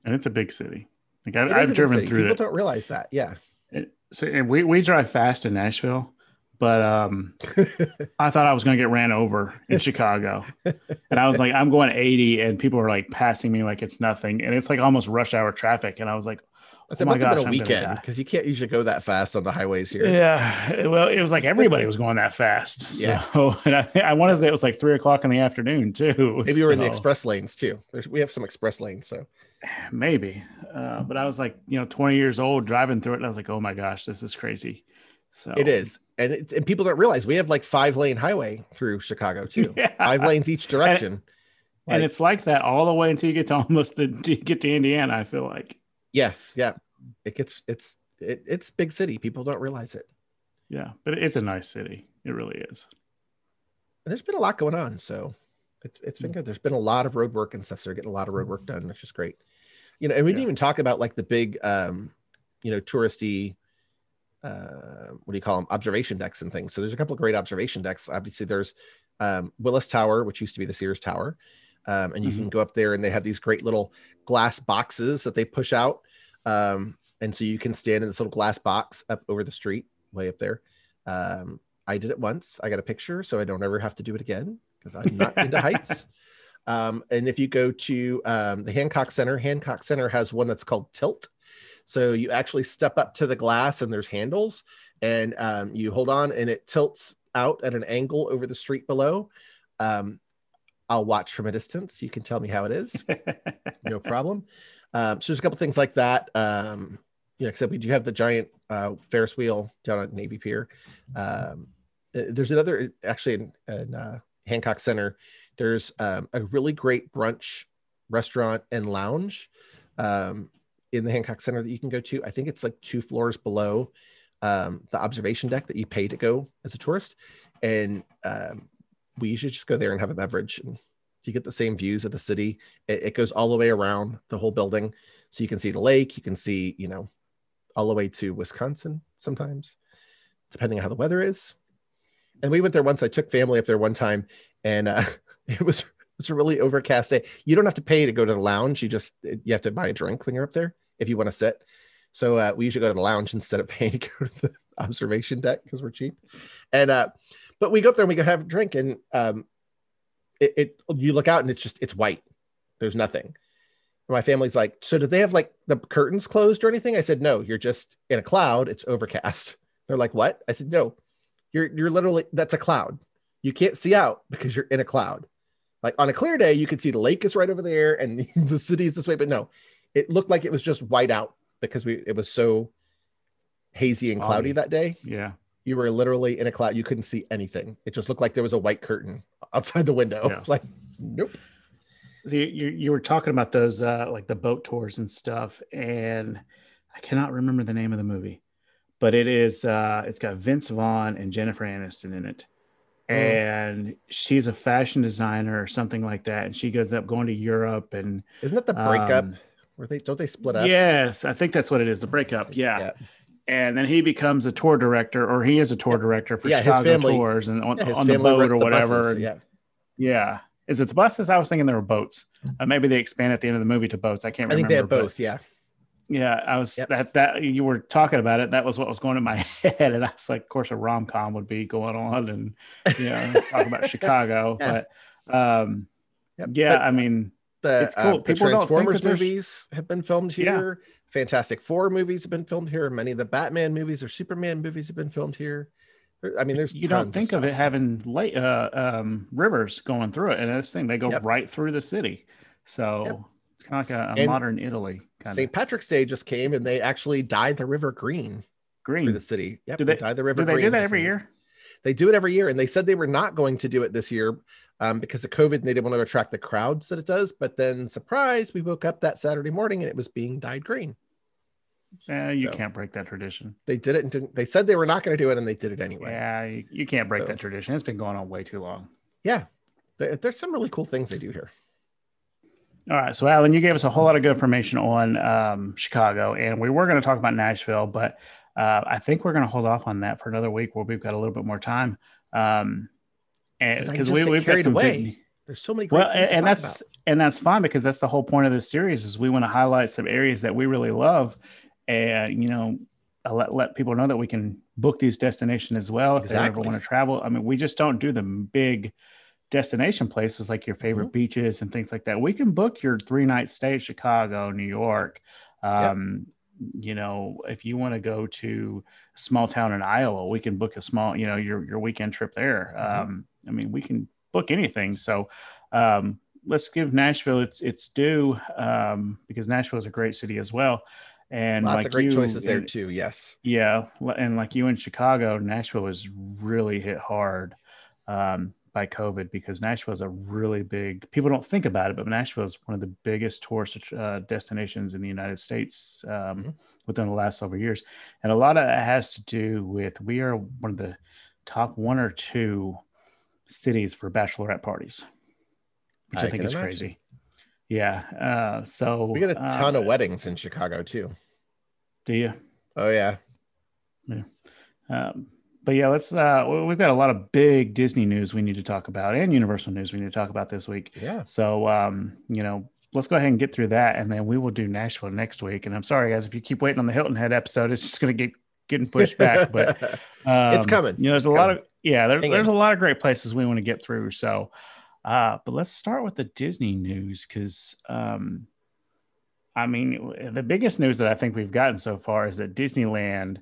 and it's a big city. Like I, It is a I've driven through People it. don't realize that. Yeah. it. So and we we drive fast in Nashville, but um, (laughs) I thought I was going to get ran over in Chicago, and I was like, I'm going 80, and people are like passing me like it's nothing, and it's like almost rush hour traffic, and I was like, It Oh my must have been gosh, a weekend because you can't usually go that fast on the highways here. yeah, well, it was like everybody was going that fast. (laughs) Yeah. So, and I, I want to say it was like three o'clock in the afternoon too. Maybe we're in the express lanes too. There's, we have some express lanes, so maybe, uh, but I was like, you know, 20 years old driving through it, and I was like, oh my gosh, this is crazy. So it is, and it's, and people don't realize we have like five lane highway through Chicago too. (laughs) Yeah. Five lanes each direction. and Like- it's like that all the way until you get to almost the, (laughs) to get to Indiana. I feel like, Yeah, yeah. It gets it's it, it's big city. People don't realize it. yeah, but it's a nice city. It really is. And there's been a lot going on, so it's it's been good. There's been a lot of road work and stuff. So they're getting a lot of road work done, which is great. You know, and we didn't even talk about like the big um, you know, touristy uh what do you call them observation decks and things so there's a couple of great observation decks obviously there's um willis tower which used to be the sears tower um, and you can go up there and they have these great little glass boxes that they push out um, and so you can stand in this little glass box up over the street way up there. Um, i did it once. I got a picture so i don't ever have to do it again because i'm not into heights. (laughs) Um, and if you go to um, the hancock center hancock center has one that's called tilt. So you actually step up to the glass and there's handles and um, you hold on and it tilts out at an angle over the street below. Um, I'll watch from a distance. You can tell me how it is. (laughs) No problem. Um, so there's a couple things like that. Um, you know, except we do have the giant uh, Ferris wheel down at Navy Pier. Um, uh, there's another actually in, in uh, Hancock Center. There's um, a really great brunch restaurant and lounge um, in the Hancock Center that you can go to. I think it's like two floors below um, the observation deck that you pay to go as a tourist, and um, we usually just go there and have a beverage and you get the same views of the city. It, it goes all the way around the whole building. So you can see the lake you can see you know all the way to wisconsin sometimes depending on how the weather is. And we went there once. I took family up there one time and uh, (laughs) it was it was a really overcast day. You don't have to pay to go to the lounge. You just you have to buy a drink when you're up there if you want to sit. So uh, we usually go to the lounge instead of (laughs) paying to go to the observation deck because we're cheap. And uh but we go up there and we go have a drink and um it, it you look out and it's just it's white. There's nothing. My family's like so did they have like the curtains closed or anything? I said no you're just in a cloud. It's overcast. (laughs) They're like what? I said no you're you're literally that's a cloud. You can't see out because you're in a cloud. Like on a clear day you could see the lake is right over there and (laughs) the city is this way but no it looked like it was just white out because we it was so hazy and cloudy Foggy. that day. Yeah. You were literally in a cloud you couldn't see anything it just looked like there was a white curtain (laughs) outside the window Yeah. (laughs) like nope So you, you you were talking about those uh like the boat tours and stuff, and I cannot remember the name of the movie, but it is uh, it's got Vince Vaughn and Jennifer Aniston in it. Oh. And she's a fashion designer or something like that. And she goes up going to Europe and Isn't that the breakup? um, Where they don't they split up? Yes, I think that's what it is. The breakup. Yeah. Yeah. And then he becomes a tour director, or he is a tour director for Yeah, his Chicago family- tours and on, Yeah, on the boat or whatever. buses, Yeah. yeah. Is it the buses? I was thinking there were boats. Uh, maybe they expand at the end of the movie to boats. I can't remember. I remember. think they but- both. Yeah. Yeah, I was Yep. that that you were talking about it. That was what was going in my (laughs) head, and I was like, of course, a rom com would be going on, and you know, talk about (laughs) Chicago. Yeah. But um, Yep. yeah, But I mean, the, It's cool. uh, People Transformers movies have been filmed here. Fantastic Four movies have been filmed here. Many of the Batman movies or Superman movies have been filmed here. I mean, there's you don't think of it having late uh, um, rivers going through it, and this thing they go Yep. right through the city. So Yep. it's kind of like a, a modern Italy kind St. of Patrick's Day just came and they actually dyed the river green green. through the city. Yep, Do they, they- dyed the river Do they green. do that every year? They do it every year, and they said they were not going to do it this year um, because of COVID. And they didn't want to attract the crowds that it does. But then, surprise, we woke up that Saturday morning and it was being dyed green. Eh, you So- can't break that tradition. They did it and didn't. They said they were not going to do it, and they did it anyway. Yeah, you, you can't break So- that tradition. It's been going on way too long. Yeah, There- there's some really cool things they do here. All right. So, Allen, you gave us a whole lot of good information on um, Chicago, and we were going to talk about Nashville, but uh, I think we're going to hold off on that for another week where we've got a little bit more time. Um, I because we, we've got carried some away. big, There's so many great well, things and, to and talk that's about. and that's fine because that's the whole point of this series is we want to highlight some areas that we really love, and you know, let let people know that we can book these destinations as well if they ever want to travel. I mean, we just don't do the big destination places like your favorite Mm-hmm. beaches and things like that. We can book your three night stay at Chicago, New York. Um, You know, if you want to go to a small town in Iowa, we can book a small, you know, your your weekend trip there. Mhm. Um, I mean, we can book anything. So um, let's give Nashville its its due um, because Nashville is a great city as well. And Lots like of great you, choices there too. Yes. yeah, and like you in Chicago, Nashville was really hit hard um, by COVID because Nashville is a really big. People don't think about it, but Nashville is one of the biggest tourist uh, destinations in the United States um, Mhm. within the last several years, and a lot of it has to do with we are one of the top one or two cities for bachelorette parties, which I, I think is imagine. crazy. Yeah, uh, so We get a ton uh, of weddings in Chicago too. Do you? Oh yeah. Um, but yeah, let's. Uh, we- we've got a lot of big Disney news we need to talk about, and Universal news we need to talk about this week. Yeah. So, um, you know, let's go ahead and get through that, and then we will do Nashville next week. And I'm sorry, guys, if you keep waiting on the Hilton Head episode, it's just going to get getting pushed back. (laughs) But um, It's coming. You know, there's a lot of yeah, there, there's in. a lot of great places we want to get through. So, uh, but let's start with the Disney news because, um, I mean, the biggest news that I think we've gotten so far is that Disneyland,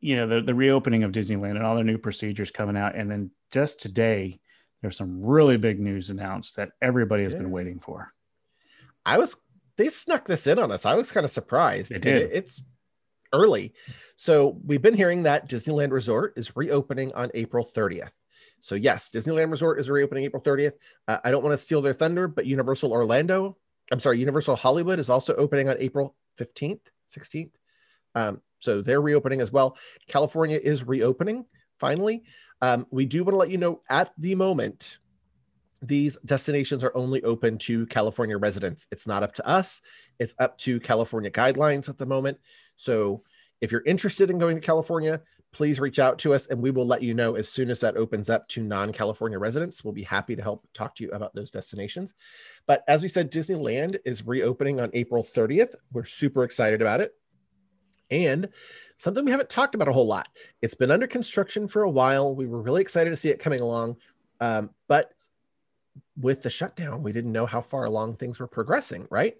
you know, the, the reopening of Disneyland and all the new procedures coming out, and then just today there's some really big news announced that everybody has Yeah. been waiting for. I was they snuck this in on us. I was kind of surprised. And did. it- it's early. So we've been hearing that Disneyland Resort is reopening on April 30th. So yes, Disneyland Resort is reopening April 30th. Uh, I don't want to steal their thunder, but Universal Orlando, I'm sorry, Universal Hollywood is also opening on April 15th, 16th. Um, so they're reopening as well. California is reopening finally. Um, we do want to let you know at the moment, these destinations are only open to California residents. It's not up to us. It's up to California guidelines at the moment. So if you're interested in going to California, please reach out to us and we will let you know as soon as that opens up to non California residents. We'll be happy to help talk to you about those destinations. But as we said, Disneyland is reopening on April 30th. We're super excited about it. And something we haven't talked about a whole lot. It's been under construction for a while. We were really excited to see it coming along. Um, but with the shutdown, we didn't know how far along things were progressing, right?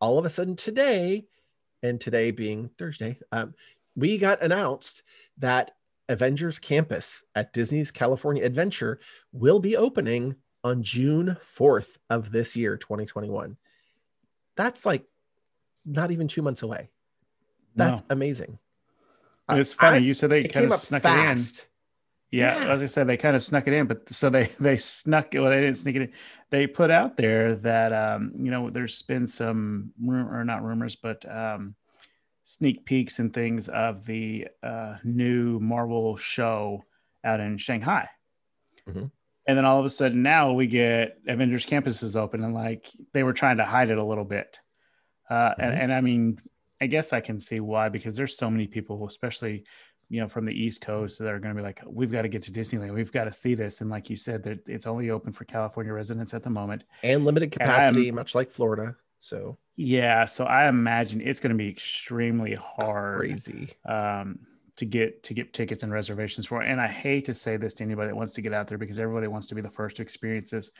All of a sudden today, and today being Thursday, um, we got announced that Avengers Campus at Disney's California Adventure will be opening on June 4th of this year, 2021. That's like not even two months away. That's No. amazing. It's funny. I- you said they kind of snuck it in. fast. Yeah, Yeah. as I said, they kind of snuck it in, but so they (laughs) they snuck it. Well, they didn't sneak it in. They put out there that um, you know there's been some rumor or not rumors, but um, sneak peeks and things of the uh, new Marvel show out in Shanghai. Mhm. And then all of a sudden now we get Avengers Campus is open and like they were trying to hide it a little bit. Uh, and, Mhm. and I mean, I guess I can see why because there's so many people, especially you know from the East Coast, that are going to be like, we've got to get to Disneyland, we've got to see this. And like you said, that it's only open for California residents at the moment. And limited And capacity, much like Florida. So Yeah, so I imagine it's going to be extremely hard crazy. um, to get to get tickets and reservations for. And I hate to say this to anybody that wants to get out there because everybody wants to be the first to experience this.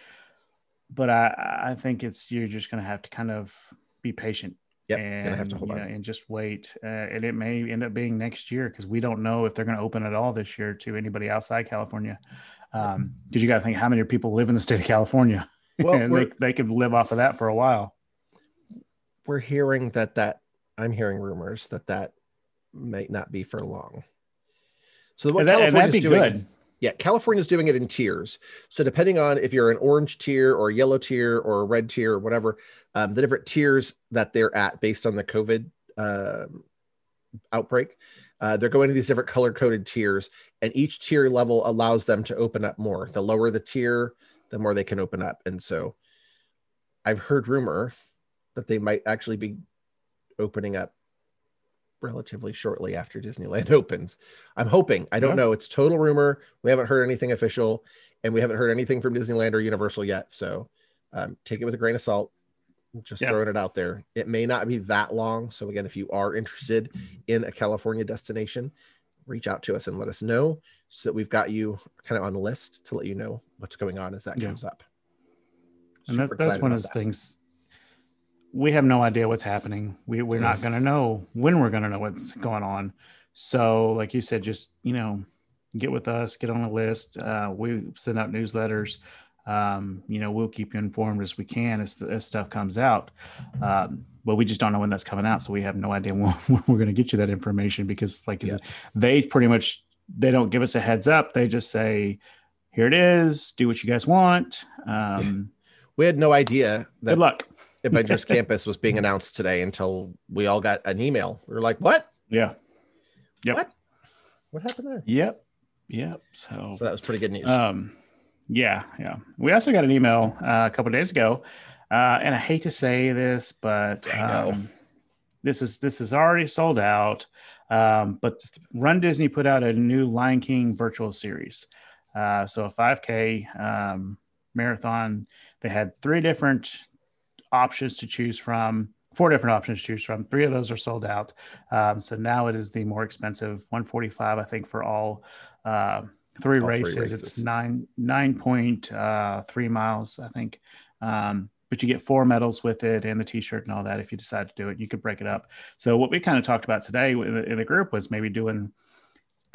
But I, I think it's you're just going to have to kind of be patient Yep. and gonna have to hold on. know, and just wait. Uh, and it may end up being next year because we don't know if they're going to open at all this year to anybody outside California. Um, because you got to think how many people live in the state of California, Well, (laughs) and they they could live off of that for a while. We're hearing that that I'm hearing rumors that that might not be for long. So what that, California's be doing, good. yeah, California's doing it in tiers. So depending on if you're an orange tier or a yellow tier or a red tier or whatever, um, the different tiers that they're at based on the COVID um outbreak, uh, they're going to these different color coded tiers, and each tier level allows them to open up more. The lower the tier, the more they can open up. And so, I've heard rumor that they might actually be opening up relatively shortly after Disneyland (laughs) opens. I'm hoping. I don't Yeah. know. It's total rumor. We haven't heard anything official, and we haven't heard anything from Disneyland or Universal yet. So um, take it with a grain of salt. Just Yeah. throwing it out there. It may not be that long. So again, if you are interested in a California destination, reach out to us and let us know so that we've got you kind of on the list to let you know what's going on as that Yeah. comes up. and that, that's one of those that. things we have no idea what's happening. We, we're not going to know when we're going to know what's going on. So like you said just you know get with us get on a list. Uh, we send out newsletters. Um, you know we'll keep you informed as we can as, as stuff comes out. Um, but we just don't know when that's coming out so we have no idea (laughs) when, when we're going to get you that information because like you Yeah. said, they pretty much they don't give us a heads up. They just say here it is. Do what you guys want. Um, We had no idea that good luck Avengers (laughs) Campus was being announced today until we all got an email. We were like, "What? Yeah. Yep. What? What happened there?" Yep. Yep. So, So that was pretty good news. um, yeah, yeah. We also got an email uh, a couple days ago, uh, and I hate to say this, but um, this is this is already sold out. Um, but Run Disney put out a new Lion King virtual series. Uh, so a 5K um, marathon. They had three different options to choose from. Four different options to choose from. Three of those are sold out. Um, so now it is the more expensive 145, I think, for all uh, three, All three races. races. It's nine nine point uh, three miles, I think. Um, but you get four medals with it and the T-shirt and all that. If you decide to do it, you could break it up. So what we kind of talked about today in the, in the group was maybe doing.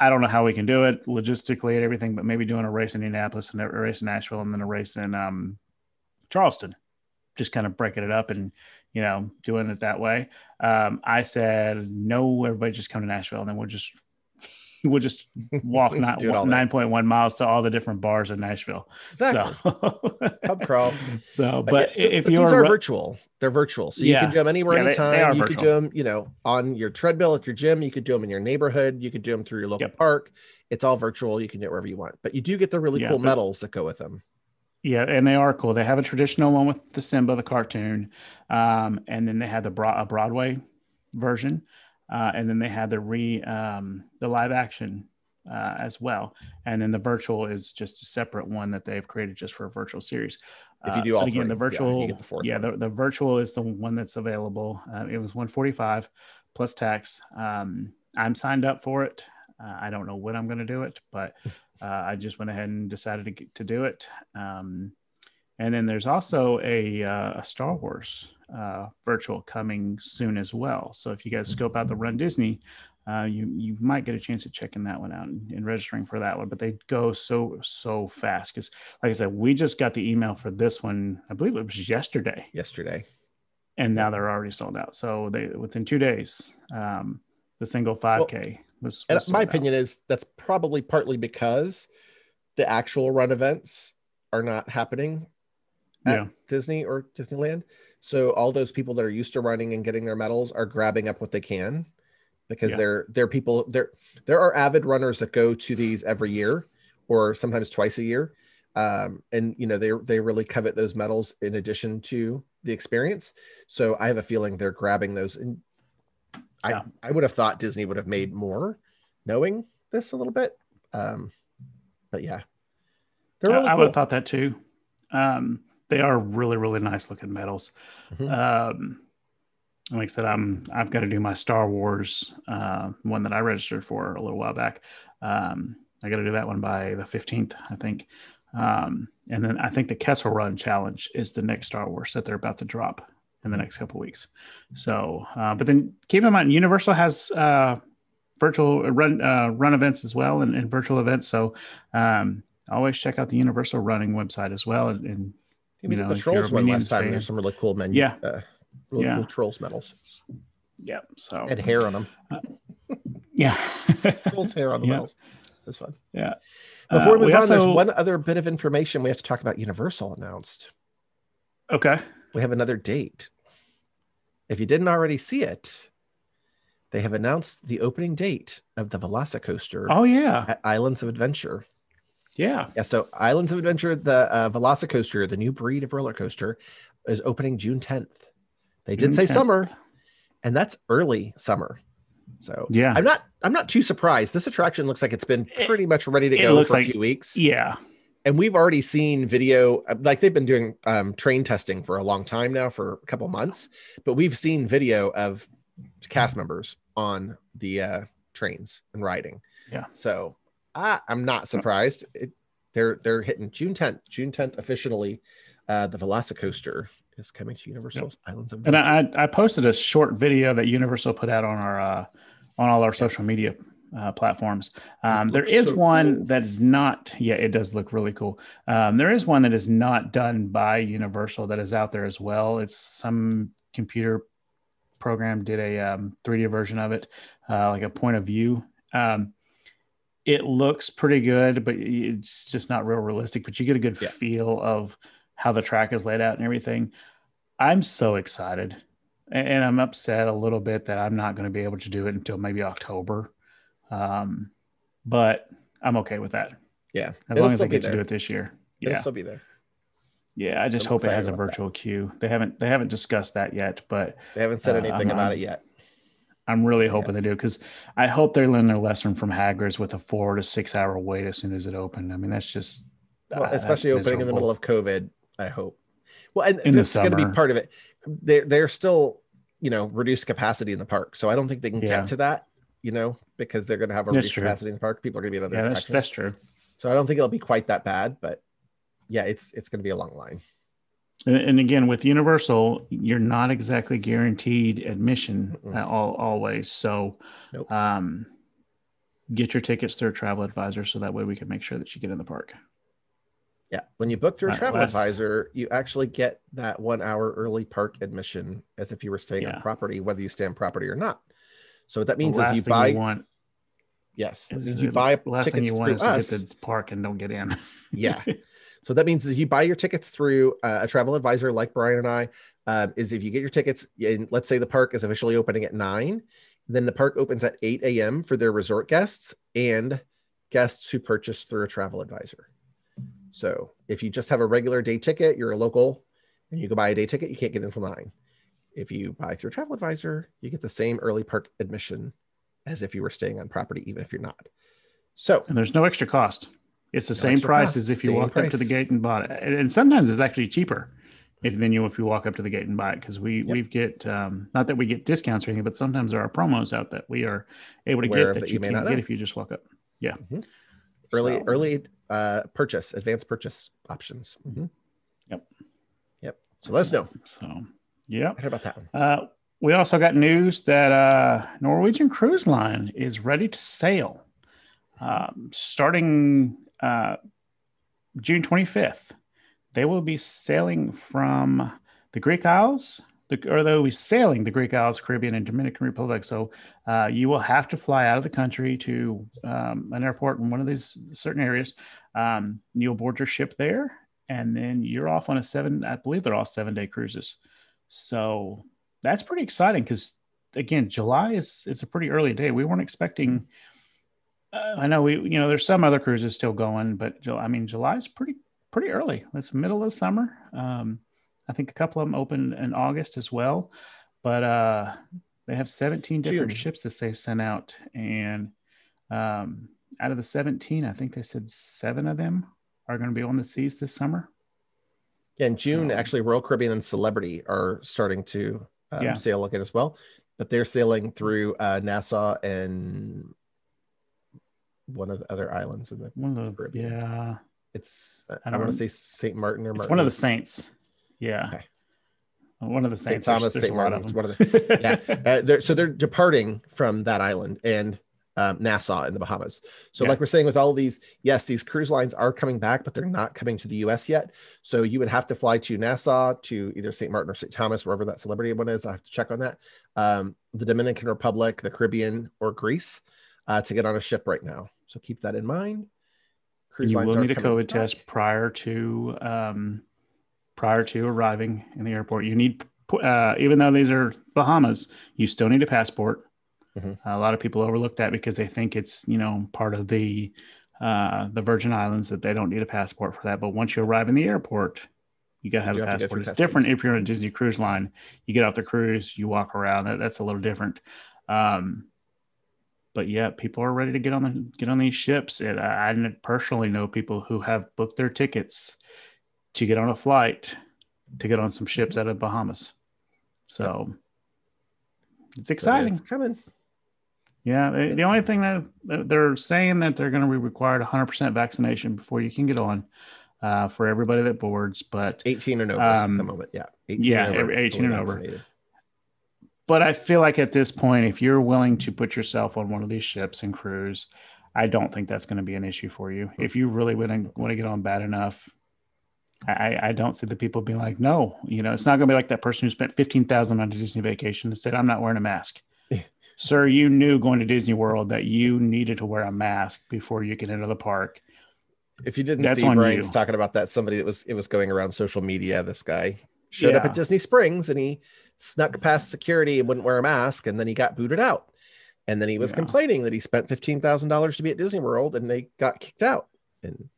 I don't know how we can do it logistically and everything, but maybe doing a race in Indianapolis and a race in Nashville and then a race in um, Charleston. Just kind of breaking it up and you know doing it that way. Um, I said no, everybody just come to Nashville and then we'll just (laughs) we'll just walk not (laughs) Do it all there. nine point one miles to all the different bars in Nashville. exactly. So, (laughs) Pub crawl. so But so- if but you're these are ru- virtual, they're virtual, so you Yeah. can do them anywhere, Yeah, they- they anytime. are you could do them, you know, on your treadmill at your gym. You could do them in your neighborhood. You could do them through your local Yep. park. It's all virtual. You can do it wherever you want, but you do get the really Yeah, cool but- medals that go with them. Yeah, and they are cool. They have a traditional one with the Simba, the cartoon, um, and then they have the Bro- a Broadway version, uh, and then they have the re um, the live action uh, as well, and then the virtual is just a separate one that they've created just for a virtual series. If you Uh, do all again, the three, yeah, you virtual, get the fourth yeah, the, the virtual is the one that's available. Uh, it was 145 plus tax. Um, I'm signed up for it. Uh, I don't know when I'm going to do it, but uh, I just went ahead and decided to get, to do it. Um, and then there's also a, uh, a Star Wars uh, virtual coming soon as well. So if you guys scope out the Run Disney, uh, you you might get a chance at checking that one out and, and registering for that one. But they go so so fast because, like I said, we just got the email for this one. I believe it was yesterday, Yesterday, and now they're already sold out. So they within two days, um, the single 5K was. and was my opinion is that's probably partly because the actual run events are not happening at Yeah. Disney or Disneyland. So all those people that are used to running and getting their medals are grabbing up what they can. because Yeah. they're they're people there there are avid runners that go to these every year or sometimes twice a year um, and you know they they really covet those medals in addition to the experience so i have a feeling they're grabbing those and Yeah. i would have thought disney would have made more knowing this a little bit um but yeah they're I- really I would have thought that too. Um, they are really, really nice looking medals. Mhm. Um, like I said, I'm I've got to do my Star Wars uh, one that I registered for a little while back. Um, I got to do that one by the 15th, I think. Um, and then I think the Kessel Run Challenge is the next Star Wars that they're about to drop in the next couple weeks. So, uh, but then keep in mind, Universal has uh, virtual run uh, run events as well and, and virtual events. So um, always check out the Universal Running website as well. And, and Yeah, we you did know, the trolls one last time there's some really cool menu Yeah. uh, really Yeah. cool trolls medals yeah, so had hair on them yeah, trolls hair on the (laughs) Yeah. medals That's fun yeah. Before Uh, we we move on, there's one other bit of information we have to talk about. Universal announced Okay. we have another date. If you didn't already see it, they have announced the opening date of the Velocicoaster Oh yeah, at Islands of Adventure. yeah. Yeah, so Islands of Adventure, the uh, Velocicoaster, the new breed of roller coaster, is opening June 10th. They did June say 10th. summer, and that's early summer. So Yeah. I'm not I'm not too surprised. This attraction looks like it's been pretty much ready to it go for like- a few weeks. Yeah, and we've already seen video like they've been doing um, train testing for a long time now for a couple months but we've seen video of cast members on the uh, trains and riding Yeah. so I, i'm not surprised it, they're they're hitting june 10th june 10th officially uh, the velocicoaster is coming to universal islands of and. I, I posted a short video that Universal put out on our uh, on all our social media uh, platforms. Um, there is so one cool. that is not. Yeah, it does look really cool. Um, there is one that is not done by Universal that is out there as well. It's some computer program did a um, 3D version of it, uh, like a point of view. Um, it looks pretty good, but it's just not real realistic. But you get a good Yeah. feel of how the track is laid out and everything. I'm so excited, and I'm upset a little bit that I'm not going to be able to do it until maybe October. Um, but I'm okay with that yeah as it'll long as I get to do it this year. Yeah. It'll Yeah, still be there yeah. I just I'm hope it has a about that. virtual queue. They haven't they haven't discussed that yet, but they haven't said Uh, anything I'm- about I'm- it yet I'm really hoping they do because I hope they learn their lesson from Hagrid's with a four to six hour wait as soon as it opened. I mean, that's just well, that's especially opening in the middle of COVID, I hope. Well, and In this is going to be part of it. They're they're still, you know, reduced capacity in the park, so I don't think they can Yeah. get to that, you know, because they're going to have a That's reduced true. capacity in the park. People are going to be at other Yeah, that's that's true. so I don't think it'll be quite that bad, but yeah, it's it's going to be a long line. And, and again, with Universal, you're not exactly guaranteed admission uh, all, always. So, Nope. um, get your tickets through a travel advisor so that way we can make sure that you get in the park. Yeah, when you book through a travel advisor, you actually get that one hour early park admission as if you were staying Yeah. on property, whether you stay on property or not. So what that means is you buy. you want yes, is you buy last tickets thing you want is us. to get to the park and don't get in. (laughs) yeah (laughs) so that means is you buy your tickets through uh, a travel advisor like brian and i uh, is if you get your tickets and let's say the park is officially opening at 9 then the park opens at 8 a.m for their resort guests and guests who purchase through a travel advisor so if you just have a regular day ticket you're a local and you go buy a day ticket you can't get in until 9 if you buy through a travel advisor you get the same early park admission as if you were staying on property even if you're not so And there's no extra cost. It's the No same price cost, as if you same walked up to the gate and bought it. And, sometimes it's actually cheaper if than you if you walk up to the gate and buy it because we Yep. we get um, not that we get discounts or anything, but sometimes there are promos out that we are able to Aware get that, that you, can't not get know. if you just walk up. Yeah. Early So- early uh purchase advanced purchase options Mhm. Yep. yep so let us know So yeah. I heard about that one Uh, we also got news that uh, Norwegian Cruise Line is ready to sail um, starting uh, June 25th. They will be sailing from the Greek Isles, the, or they'll be sailing the Greek Isles, Caribbean, and Dominican Republic. So uh, you will have to fly out of the country to um, an airport in one of these certain areas. Um, you'll board your ship there, and then you're off on a seven. I believe they're all seven day cruises. So that's pretty exciting because again, July is it's a pretty early day. We weren't expecting. Uh, I know we, you know, there's some other cruises still going, but I mean, July is pretty pretty early. It's middle of summer. Um, I think a couple of them opened in August as well, but uh, they have 17 different June. ships that they sent out, and um, out of the 17, I think they said seven of them are going to be on the seas this summer. Yeah, in June, So- actually, Royal Caribbean and Celebrity are starting to um, Yeah. sail again as well, but they're sailing through uh, Nassau and one of the other islands in the. One of the Caribbean. yeah, It's uh, I I, want to say Saint Martin or it's Martin. one of the saints. Yeah, Okay. one of the Saint saints. Thomas, Saint Martin. of It's them. one of the yeah. Uh, they're, so they're departing from that island and um, Nassau in the Bahamas. So, Yeah. like we're saying with all these, yes, these cruise lines are coming back, but they're not coming to the U.S. yet. So you would have to fly to Nassau, to either St. Martin or St. Thomas, wherever that celebrity one is. I have to check on that. Um, the Dominican Republic, the Caribbean, or Greece uh, to get on a ship right now. So keep that in mind. Cruise you lines will need a COVID back. test prior to um, prior to arriving in the airport. You need, uh, even though these are Bahamas, you still need a passport. Mhm. A lot of people overlook that because they think it's you know part of the uh, the Virgin Islands that they don't need a passport for that. But once you arrive in the airport, you got to have do a have passport. It's different if you're on a Disney cruise line. You get off the cruise, you walk around. That, that's a little different. Um, but yeah, people are ready to get on the get on these ships. And I, I personally know people who have booked their tickets to get on a flight to get on some ships out of Bahamas. So it's So exciting. it's coming. Yeah, the, the only thing that they're saying that they're going to be required 100% vaccination before you can get on uh, for everybody that boards. But 18 and over at Um, the moment. Yeah. 18 yeah, and over, 18 and over. but I feel like at this point, if you're willing to put yourself on one of these ships and cruise, I don't think that's going to be an issue for you. If you really want to want to get on bad enough, I, I- I don't see the people being like, no, you know, it's not going to be like that person who spent fifteen thousand on a Disney vacation and said, I'm not wearing a mask. Yeah. Sir, you knew going to Disney World that you needed to wear a mask before you could enter the park. If you didn't That's see Brian's you. talking about that, somebody that was it was going around social media. This guy showed up at Disney Springs and he snuck past security and wouldn't wear a mask, and then he got booted out. And then he was Yeah. complaining that he spent fifteen thousand dollars to be at Disney World, and they got kicked out. And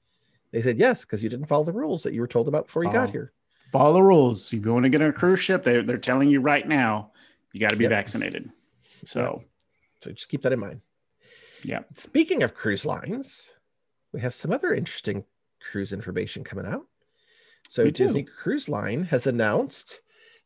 they said yes because you didn't follow the rules that you were told about before you got here. Follow the rules. If you want to get on a cruise ship, they, they're telling you right now, you got to be Yep. vaccinated. So, So just keep that in mind. Yeah. Speaking of cruise lines, we have some other interesting cruise information coming out. So We do. Disney Cruise Line has announced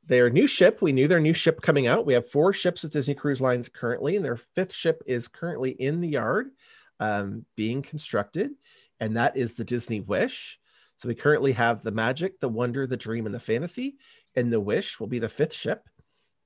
their new ship. We knew their new ship coming out. We have four ships at Disney Cruise Lines currently, and their fifth ship is currently in the yard um, being constructed, and that is the Disney Wish. So we currently have the Magic, the Wonder, the Dream, and the Fantasy, and the Wish will be the fifth ship,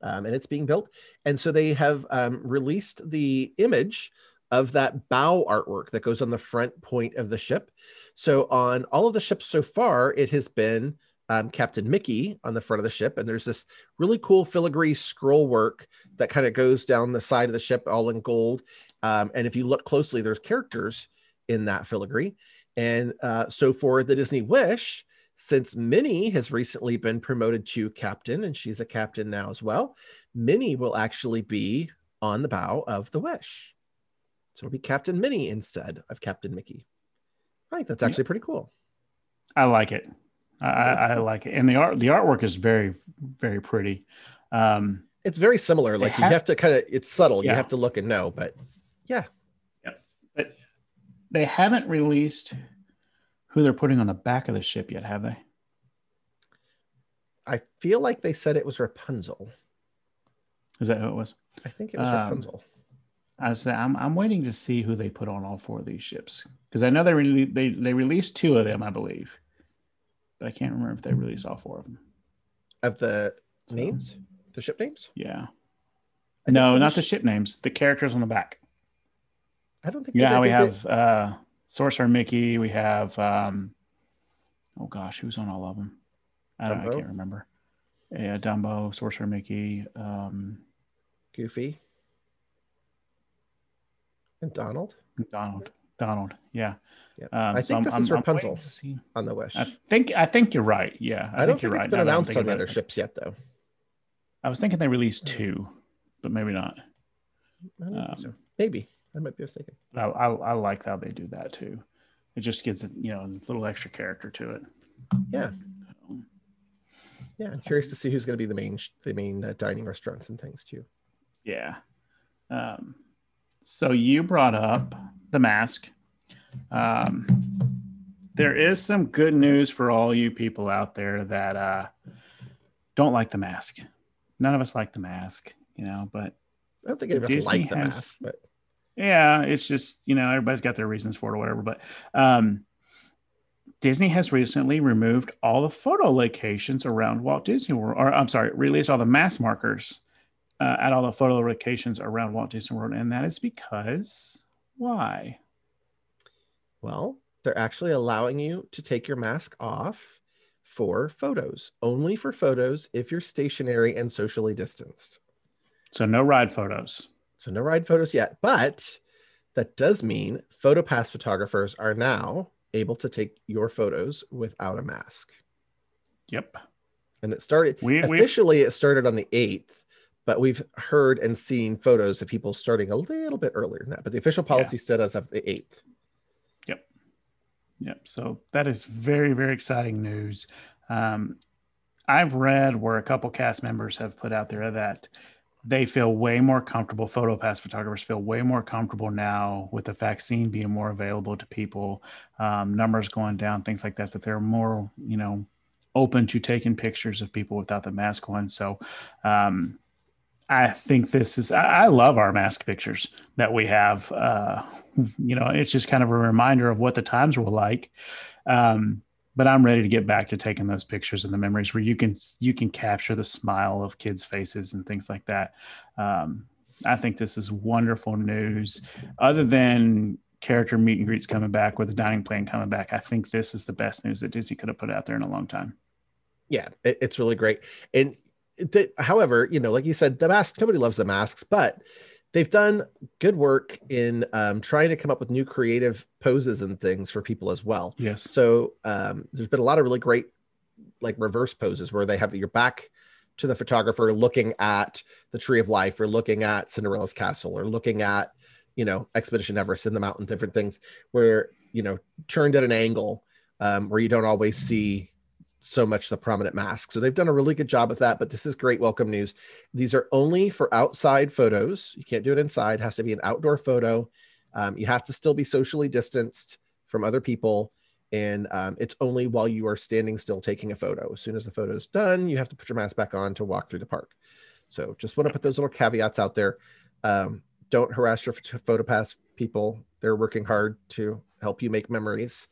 um, and it's being built. And so they have um, released the image of that bow artwork that goes on the front point of the ship. So on all of the ships so far, it has been um, Captain Mickey on the front of the ship, and there's this really cool filigree scroll work that kind of goes down the side of the ship, all in gold. Um, and if you look closely, there's characters in that filigree. And uh, so for the Disney Wish, since Minnie has recently been promoted to captain, and she's a captain now as well, Minnie will actually be on the bow of the Wish. So it'll be Captain Minnie instead of Captain Mickey. I think that's actually pretty cool. I like it. I, I, like it, and the art the artwork is very very pretty. Um, It's very similar. Like you have- have to kind of, it's subtle. You have to look and know, but yeah. Yep. but they haven't released who they're putting on the back of the ship yet, have they? I feel like they said it was Rapunzel. Is that who it was? I think it was Um, Rapunzel. I was I'm I'm waiting to see who they put on all four of these ships because I know they really they they released two of them, I believe, but I can't remember if they released all four of them. Of the So, names, the ship names? Yeah. I No, not was- the ship names. The characters on the back. I don't think. You know we have uh, Sorcerer Mickey. We have um, oh gosh, who's on all of them? I, don't, I can't remember. Yeah, Dumbo, Sorcerer Mickey. Um, Goofy and Donald Donald. Donald. Yeah. Yeah. Um, I think I'm- this I'm- is I'm Rapunzel. on the Wish. I think I think you're right. Yeah, I, don't you're think it's right been announced on the other ships yet, though. I was thinking they released two, but maybe not. I don't think Um, so. Maybe I might be mistaken. I, I, I like how they do that too. It just gives it, you know, a little extra character to it. Yeah. Yeah, I'm curious to see who's going to be the main the main uh, dining restaurants and things too. Yeah. Um, so you brought up the mask. Um, there is some good news for all you people out there that uh, don't like the mask. None of us like the mask, you know, but I don't think any of us like the has- mask, but yeah, it's just, you know, everybody's got their reasons for it or whatever. But um, Disney has recently removed all the photo locations around Walt Disney World, or I'm sorry, released all the mask markers uh, at all the photo locations around Walt Disney World. And that is because why? well, they're actually allowing you to take your mask off for photos, only for photos if you're stationary and socially distanced. So no ride photos. So no ride photos yet, but that does mean PhotoPass photographers are now able to take your photos without a mask. Yep. And it started We, we officially it started on the 8th, but we've heard and seen photos of people starting a little bit earlier than that. But the official policy said as of the 8th. Yep. Yep. So that is very, very exciting news. Um, I've read where a couple cast members have put out there that they feel way more comfortable. PhotoPass photographers feel way more comfortable now with the vaccine being more available to people, um, numbers going down, things like that. That they're more, you know, open to taking pictures of people without the mask on. So, um, I think this is. I, I love our mask pictures that we have. Uh, you know, it's just kind of a reminder of what the times were like. Um, but I'm ready to get back to taking those pictures and the memories where you can you can capture the smile of kids' faces and things like that. Um, I think this is wonderful news. Other than character meet and greets coming back or the dining plan coming back, I think this is the best news that Disney could have put out there in a long time. Yeah, it- it's really great. And the, however, you know, like you said, the mask, nobody loves the masks, but they've done good work in um, trying to come up with new creative poses and things for people as well. Yes. So um, there's been a lot of really great like reverse poses where they have your back to the photographer looking at the tree of life or looking at Cinderella's castle or looking at, you know, Expedition Everest in the mountain, different things where, you know, turned at an angle um, where you don't always see so much the prominent mask. So they've done a really good job with that, but this is great welcome news. These are only for outside photos. You can't do it inside, it has to be an outdoor photo. Um, you have to still be socially distanced from other people and um, it's only while you are standing still taking a photo. As soon as the photo is done, you have to put your mask back on to walk through the park. So just want to put those little caveats out there. Um, don't harass your ph- PhotoPass people. They're working hard to help you make memories.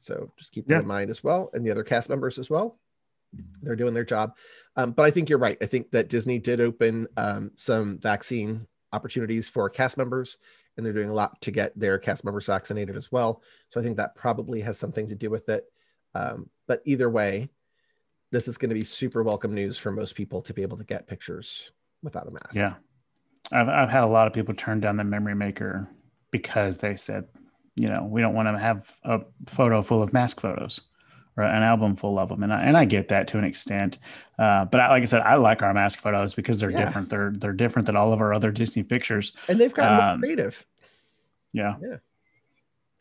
So just keep that Yeah. in mind as well, and the other cast members as well. They're doing their job. Um, but I think you're right. I think that Disney did open um, some vaccine opportunities for cast members, and they're doing a lot to get their cast members vaccinated as well. So I think that probably has something to do with it. Um, but either way, this is going to be super welcome news for most people to be able to get pictures without a mask. Yeah. I've, I've had a lot of people turn down the memory maker because they said, you know, we don't want to have a photo full of mask photos or an album full of them. And I, and I get that to an extent. Uh, but I, like I said, I like our mask photos because they're Yeah. different. They're, they're different than all of our other Disney pictures. And they've gotten Um, creative. Yeah. Yeah.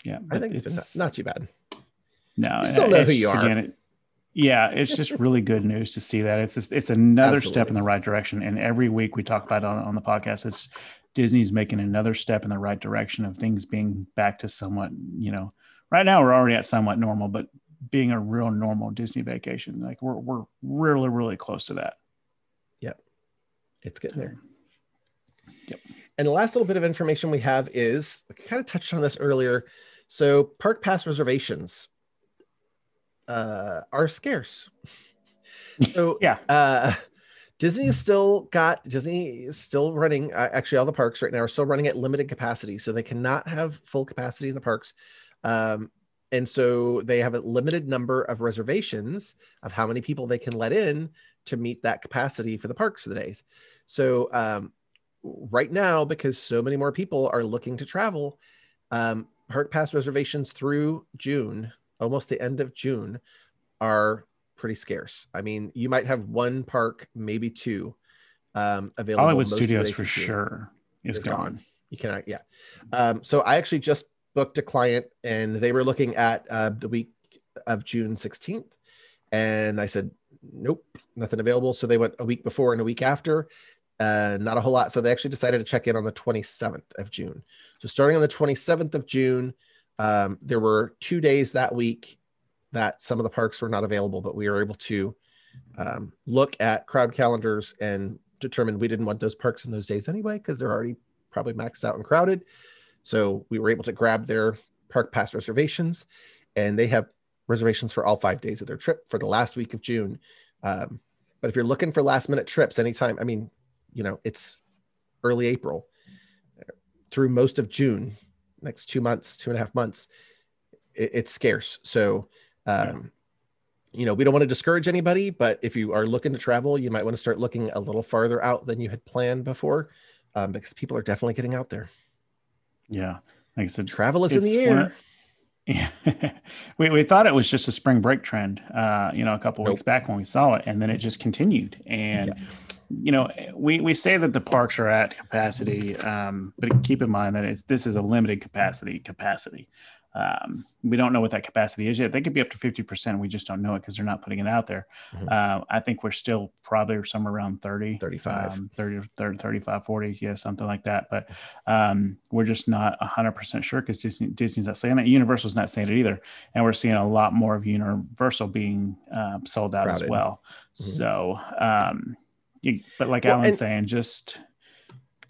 Yeah. I think it's been not, it's- not too bad. No, You still know who you are. it- yeah, it's just (laughs) really good news to see that. It's just, it's another step in the right direction. And every week we talk about it on, on the podcast, it's Disney's making another step in the right direction of things being back to somewhat, you know, right now we're already at somewhat normal, but being a real normal Disney vacation, like we're we're really really close to that. Yep, it's getting there. Yep. And the last little bit of information we have is I kind of touched on this earlier. So park pass reservations uh, are scarce. (laughs) So Yeah. uh, Disney is still got Disney is still running. Uh, actually, all the parks right now are still running at limited capacity, so they cannot have full capacity in the parks. Um, and so they have a limited number of reservations of how many people they can let in to meet that capacity for the parks for the days. So um, right now, because so many more people are looking to travel, um, park pass reservations through June, almost the end of June, are pretty scarce. I mean, you might have one park, maybe two, um, available. Hollywood Studios for sure is It's gone. gone. You cannot, yeah. Um, so I actually just booked a client and they were looking at uh, the week of June 16th. And I said, nope, nothing available. So they went a week before and a week after, uh, not a whole lot. So they actually decided to check in on the 27th of June. So starting on the 27th of June, um, there were two days that week that some of the parks were not available, but we were able to um, look at crowd calendars and determine we didn't want those parks in those days anyway because they're already probably maxed out and crowded. So we were able to grab their park pass reservations, and they have reservations for all five days of their trip for the last week of June. Um, but if you're looking for last minute trips anytime, I mean, you know, it's early April through most of June, next two months, two and a half months, it, it's scarce. So, um, you know, we don't want to discourage anybody, but if you are looking to travel, you might want to start looking a little farther out than you had planned before, um, because people are definitely getting out there. Yeah. Like I said, Travel is in the air. Yeah. (laughs) we, we thought it was just a spring break trend, uh, you know, a couple Nope. weeks back when we saw it, and then it just continued. And, you know, we, we say that the parks are at capacity, um, but keep in mind that it's, this is a limited capacity capacity. Um, we don't know what that capacity is yet. They could be up to 50%. We just don't know it because they're not putting it out there. Mhm. Uh, I think we're still probably somewhere around 30. 35. um, 30, 30, 35, 40, yeah, something like that. But um, we're just not 100% sure because Disney, Disney's not saying that. Universal's not saying it either. And we're seeing a lot more of Universal being um, sold out Crowded. as well. Mhm. So, um, you, but like Well, Allen's and- saying, just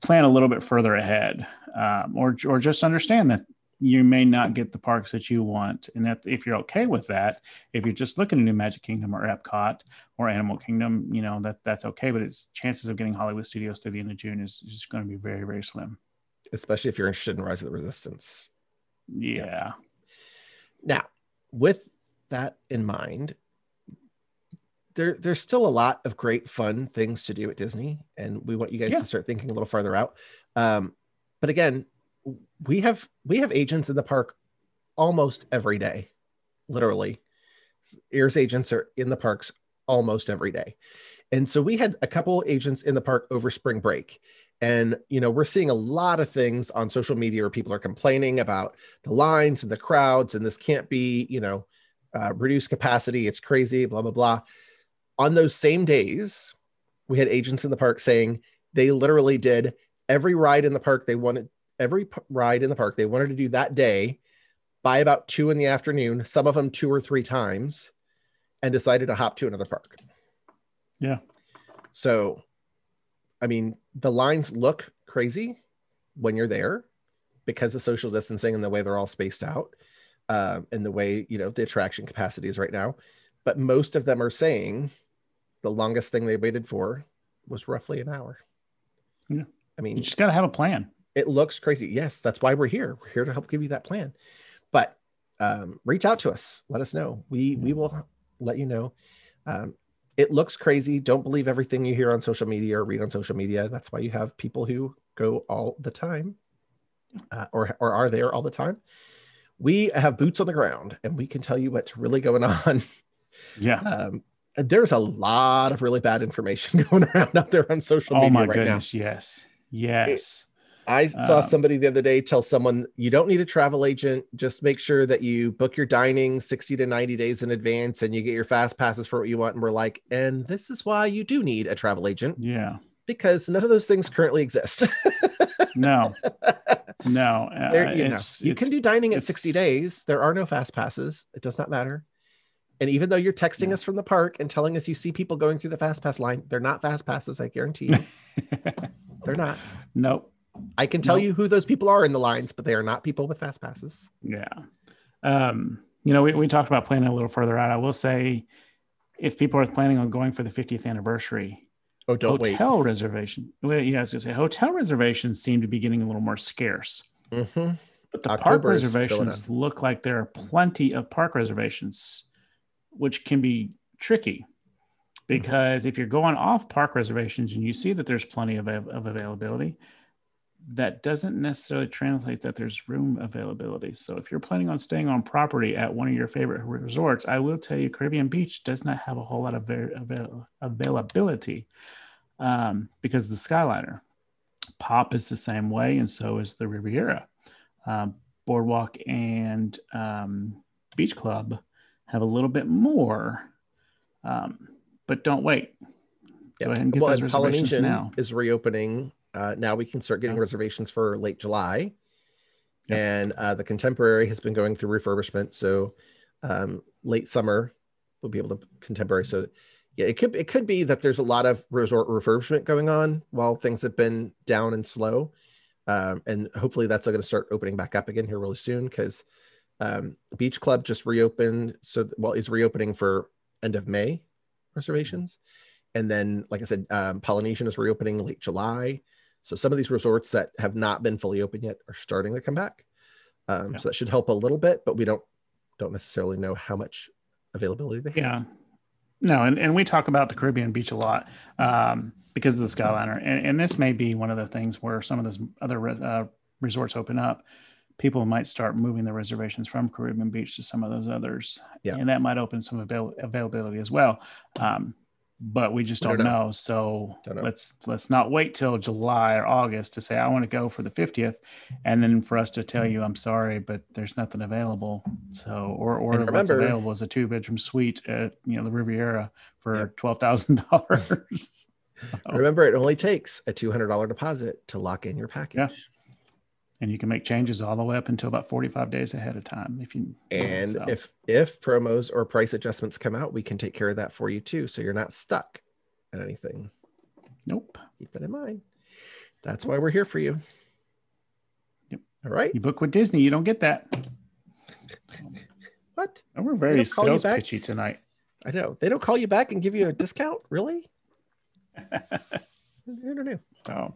plan a little bit further ahead um, or, or just understand that you may not get the parks that you want. And that if you're okay with that, if you're just looking to do Magic Kingdom or Epcot or Animal Kingdom, you know, that that's okay. But its chances of getting Hollywood Studios through the end of June is just going to be very, very slim. especially if you're interested in Rise of the Resistance. Yeah. Now, with that in mind, there there's still a lot of great fun things to do at Disney, and we want you guys Yeah. to start thinking a little farther out. Um, but again, we have we have agents in the park almost every day, literally. Ears agents are in the parks almost every day. And so we had a couple agents in the park over spring break. And, you know, we're seeing a lot of things on social media where people are complaining about the lines and the crowds, and this can't be, you know, uh, reduced capacity. It's crazy, blah, blah, blah. On those same days, we had agents in the park saying they literally did every ride in the park they wanted, every p- ride in the park they wanted to do that day by about two in the afternoon, some of them two or three times, and decided to hop to another park. Yeah. So, I mean, the lines look crazy when you're there because of social distancing and the way they're all spaced out, um, and the way you know the attraction capacity is right now. But most of them are saying the longest thing they waited for was roughly an hour. Yeah. I mean, You just got to have a plan. It looks crazy. Yes, that's why we're here. We're here to help give you that plan. But um, reach out to us. Let us know. We we will let you know. Um, it looks crazy. Don't believe everything you hear on social media or read on social media. That's why you have people who go all the time, uh, or or are there all the time. We have boots on the ground, and we can tell you what's really going on. (laughs) Yeah. Um, there's a lot of really bad information (laughs) going around out there on social Oh media my right now. goodness. Yes. Yes. I saw Um, somebody the other day tell someone you don't need a travel agent. Just make sure that you book your dining 60 to 90 days in advance and you get your fast passes for what you want. And we're like, and this is why you do need a travel agent Yeah. because none of those things currently exist. No. (laughs) No. uh, There- you know, you can do dining at 60 days. There are no fast passes. It does not matter. And even though you're texting Yeah. us from the park and telling us you see people going through the fast pass line, they're not fast passes. I guarantee you. (laughs) they're not. nope. I can tell you who those people are in the lines, but they are not people with fast passes. Yeah. Um, you know, we, we talked about planning a little further out. I will say if people are planning on going for the 50th anniversary, Oh, don't wait. hotel reservation. Well, yeah, I was gonna say hotel reservations seem to be getting a little more scarce. Mhm. But the October park reservations look like there are plenty of park reservations, which can be tricky. Because if you're going off park reservations and you see that there's plenty of, of availability, that doesn't necessarily translate that there's room availability. So if you're planning on staying on property at one of your favorite resorts, I will tell you Caribbean Beach does not have a whole lot of avail- avail- availability. um, because of the Skyliner. Pop is the same way, and so is the Riviera. Um, Boardwalk and um, Beach Club have a little bit more, um, but don't wait. Yeah. Go ahead and get well, those reservations Polynesian now. is reopening. Uh, now we can start getting Yeah. reservations for late July. Yeah. And uh, the contemporary has been going through refurbishment. So um, late summer, we'll be able to contemporary. So yeah, it could it could be that there's a lot of resort refurbishment going on while things have been down and slow. Um, and hopefully that's going to start opening back up again here really soon because um, Beach Club just reopened. So well, is reopening for end of May reservations. And then, like I said, um, Polynesian is reopening late July. So some of these resorts that have not been fully open yet are starting to come back. Um, Yeah. So that should help a little bit, but we don't don't necessarily know how much availability they have. Yeah. No, and, and we talk about the Caribbean beach a lot um, because of the Skyliner. And, and this may be one of the things where some of those other uh, resorts open up. People might start moving their reservations from Caribbean Beach to some of those others. Yeah. And that might open some avail- availability as well. Um, but we just don't, don't know. know. So Don't know. let's let's not wait till July or August to say I want to go for the 50th and then for us to tell you I'm sorry but there's nothing available. So or or And what's remember- available is a two bedroom suite at you know the Riviera for Yeah. twelve thousand dollars. (laughs) Remember, it only takes a two hundred dollar deposit to lock in your package. And you can make changes all the way up until about 45 days ahead of time if you And so, if if promos or price adjustments come out, we can take care of that for you too. So you're not stuck at anything. nope Keep that in mind. That's why we're here for you. Yep. All right. you book with disney you don't get that (laughs) What? and we're very sales pitchy tonight I know. They don't call you back and give you a discount? Really? I don't know. So,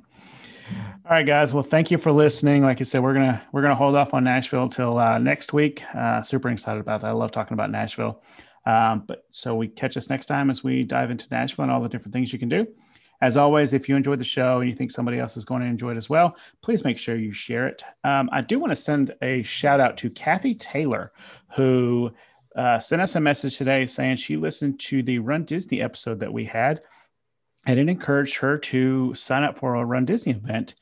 all right, guys. Well, thank you for listening. Like I said, we're gonna we're gonna hold off on Nashville till uh, next week. Uh, super excited about that. I love talking about Nashville. Um, but so we catch us next time as we dive into Nashville and all the different things you can do. As always, if you enjoyed the show and you think somebody else is going to enjoy it as well, please make sure you share it. Um, I do want to send a shout out to Kathy Taylor, who uh, sent us a message today saying she listened to the Run Disney episode that we had and it encouraged her to sign up for a Run Disney event.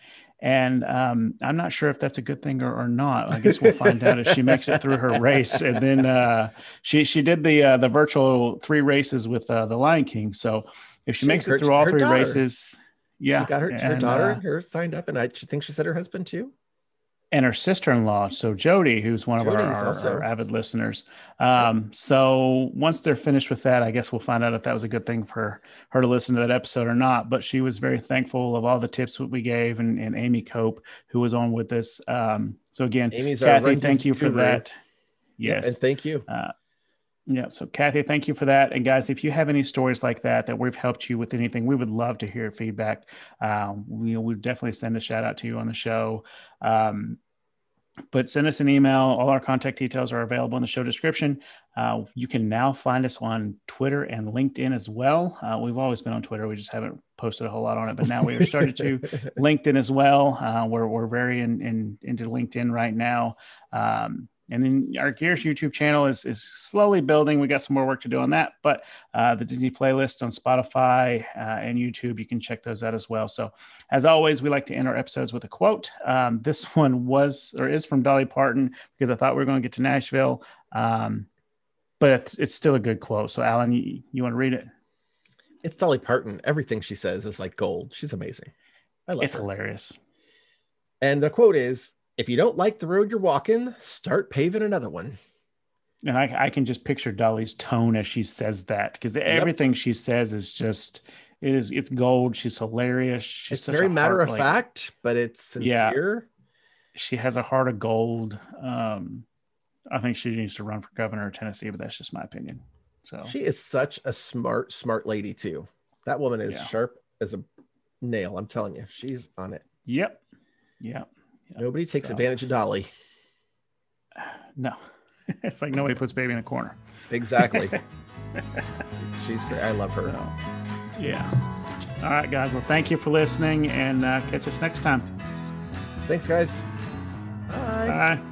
And um, I'm not sure if that's a good thing or, or not. I guess we'll find out if she makes it through her race. And then uh, she she did the uh, the virtual three races with uh, the Lion King. So if she, She makes it through all three daughter. races, yeah, She got her, her daughter uh, and her signed up, and I think she said her husband too. And her sister-in-law so jody who's one of our, our, our avid listeners. Um, so once they're finished with that i guess we'll find out if that was a good thing for her to listen to that episode or not. But she was very thankful of all the tips that we gave and, and amy cope who was on with us. Um, so again Amy's kathy thank you for guru. that. Yeah, yes. and thank you. uh, yeah. So, Kathy, thank you for that. And guys, if you have any stories like that that we've helped you with anything, we would love to hear feedback. Um, we we definitely send a shout out to you on the show. Um, but send us an email. All our contact details are available in the show description. Uh, you can now find us on Twitter and LinkedIn as well. Uh, we've always been on Twitter. We just haven't posted a whole lot on it, but now we are started to (laughs) LinkedIn as well. Uh, we're, we're very in, in, into LinkedIn right now. Um, and then our Gears YouTube channel is, is slowly building. We got some more work to do on that, but uh, the Disney playlist on Spotify uh, and YouTube, you can check those out as well. So, as always, we like to end our episodes with a quote. Um, this (laughs) one was or is from Dolly Parton because I thought we were going to get to Nashville, um, but it's, it's still a good quote. So, Allen, you, you want to read it? It's Dolly Parton. Everything she says is like gold. She's amazing. I love It's her. hilarious. And the quote is if you don't like the road you're walking, start paving another one. And I, I can just picture Dolly's tone as she says that because everything she says is just it is it's gold. She's hilarious. She's it's very matter heart, of like, fact, but it's sincere. Yeah. She has a heart of gold. Um, I think she needs to run for governor of Tennessee, but that's just my opinion. So She is such a smart, smart lady, too. That woman is Yeah. sharp as a nail. I'm telling you, she's on it. yep, yep. Yep. Nobody takes So, advantage of Dolly. (sighs) No, (laughs) it's like nobody puts baby in a corner. Exactly. (laughs) she's great. I love her. So, yeah. All right, guys. Well, thank you for listening, and uh, catch us next time. Thanks, guys. Bye. Bye.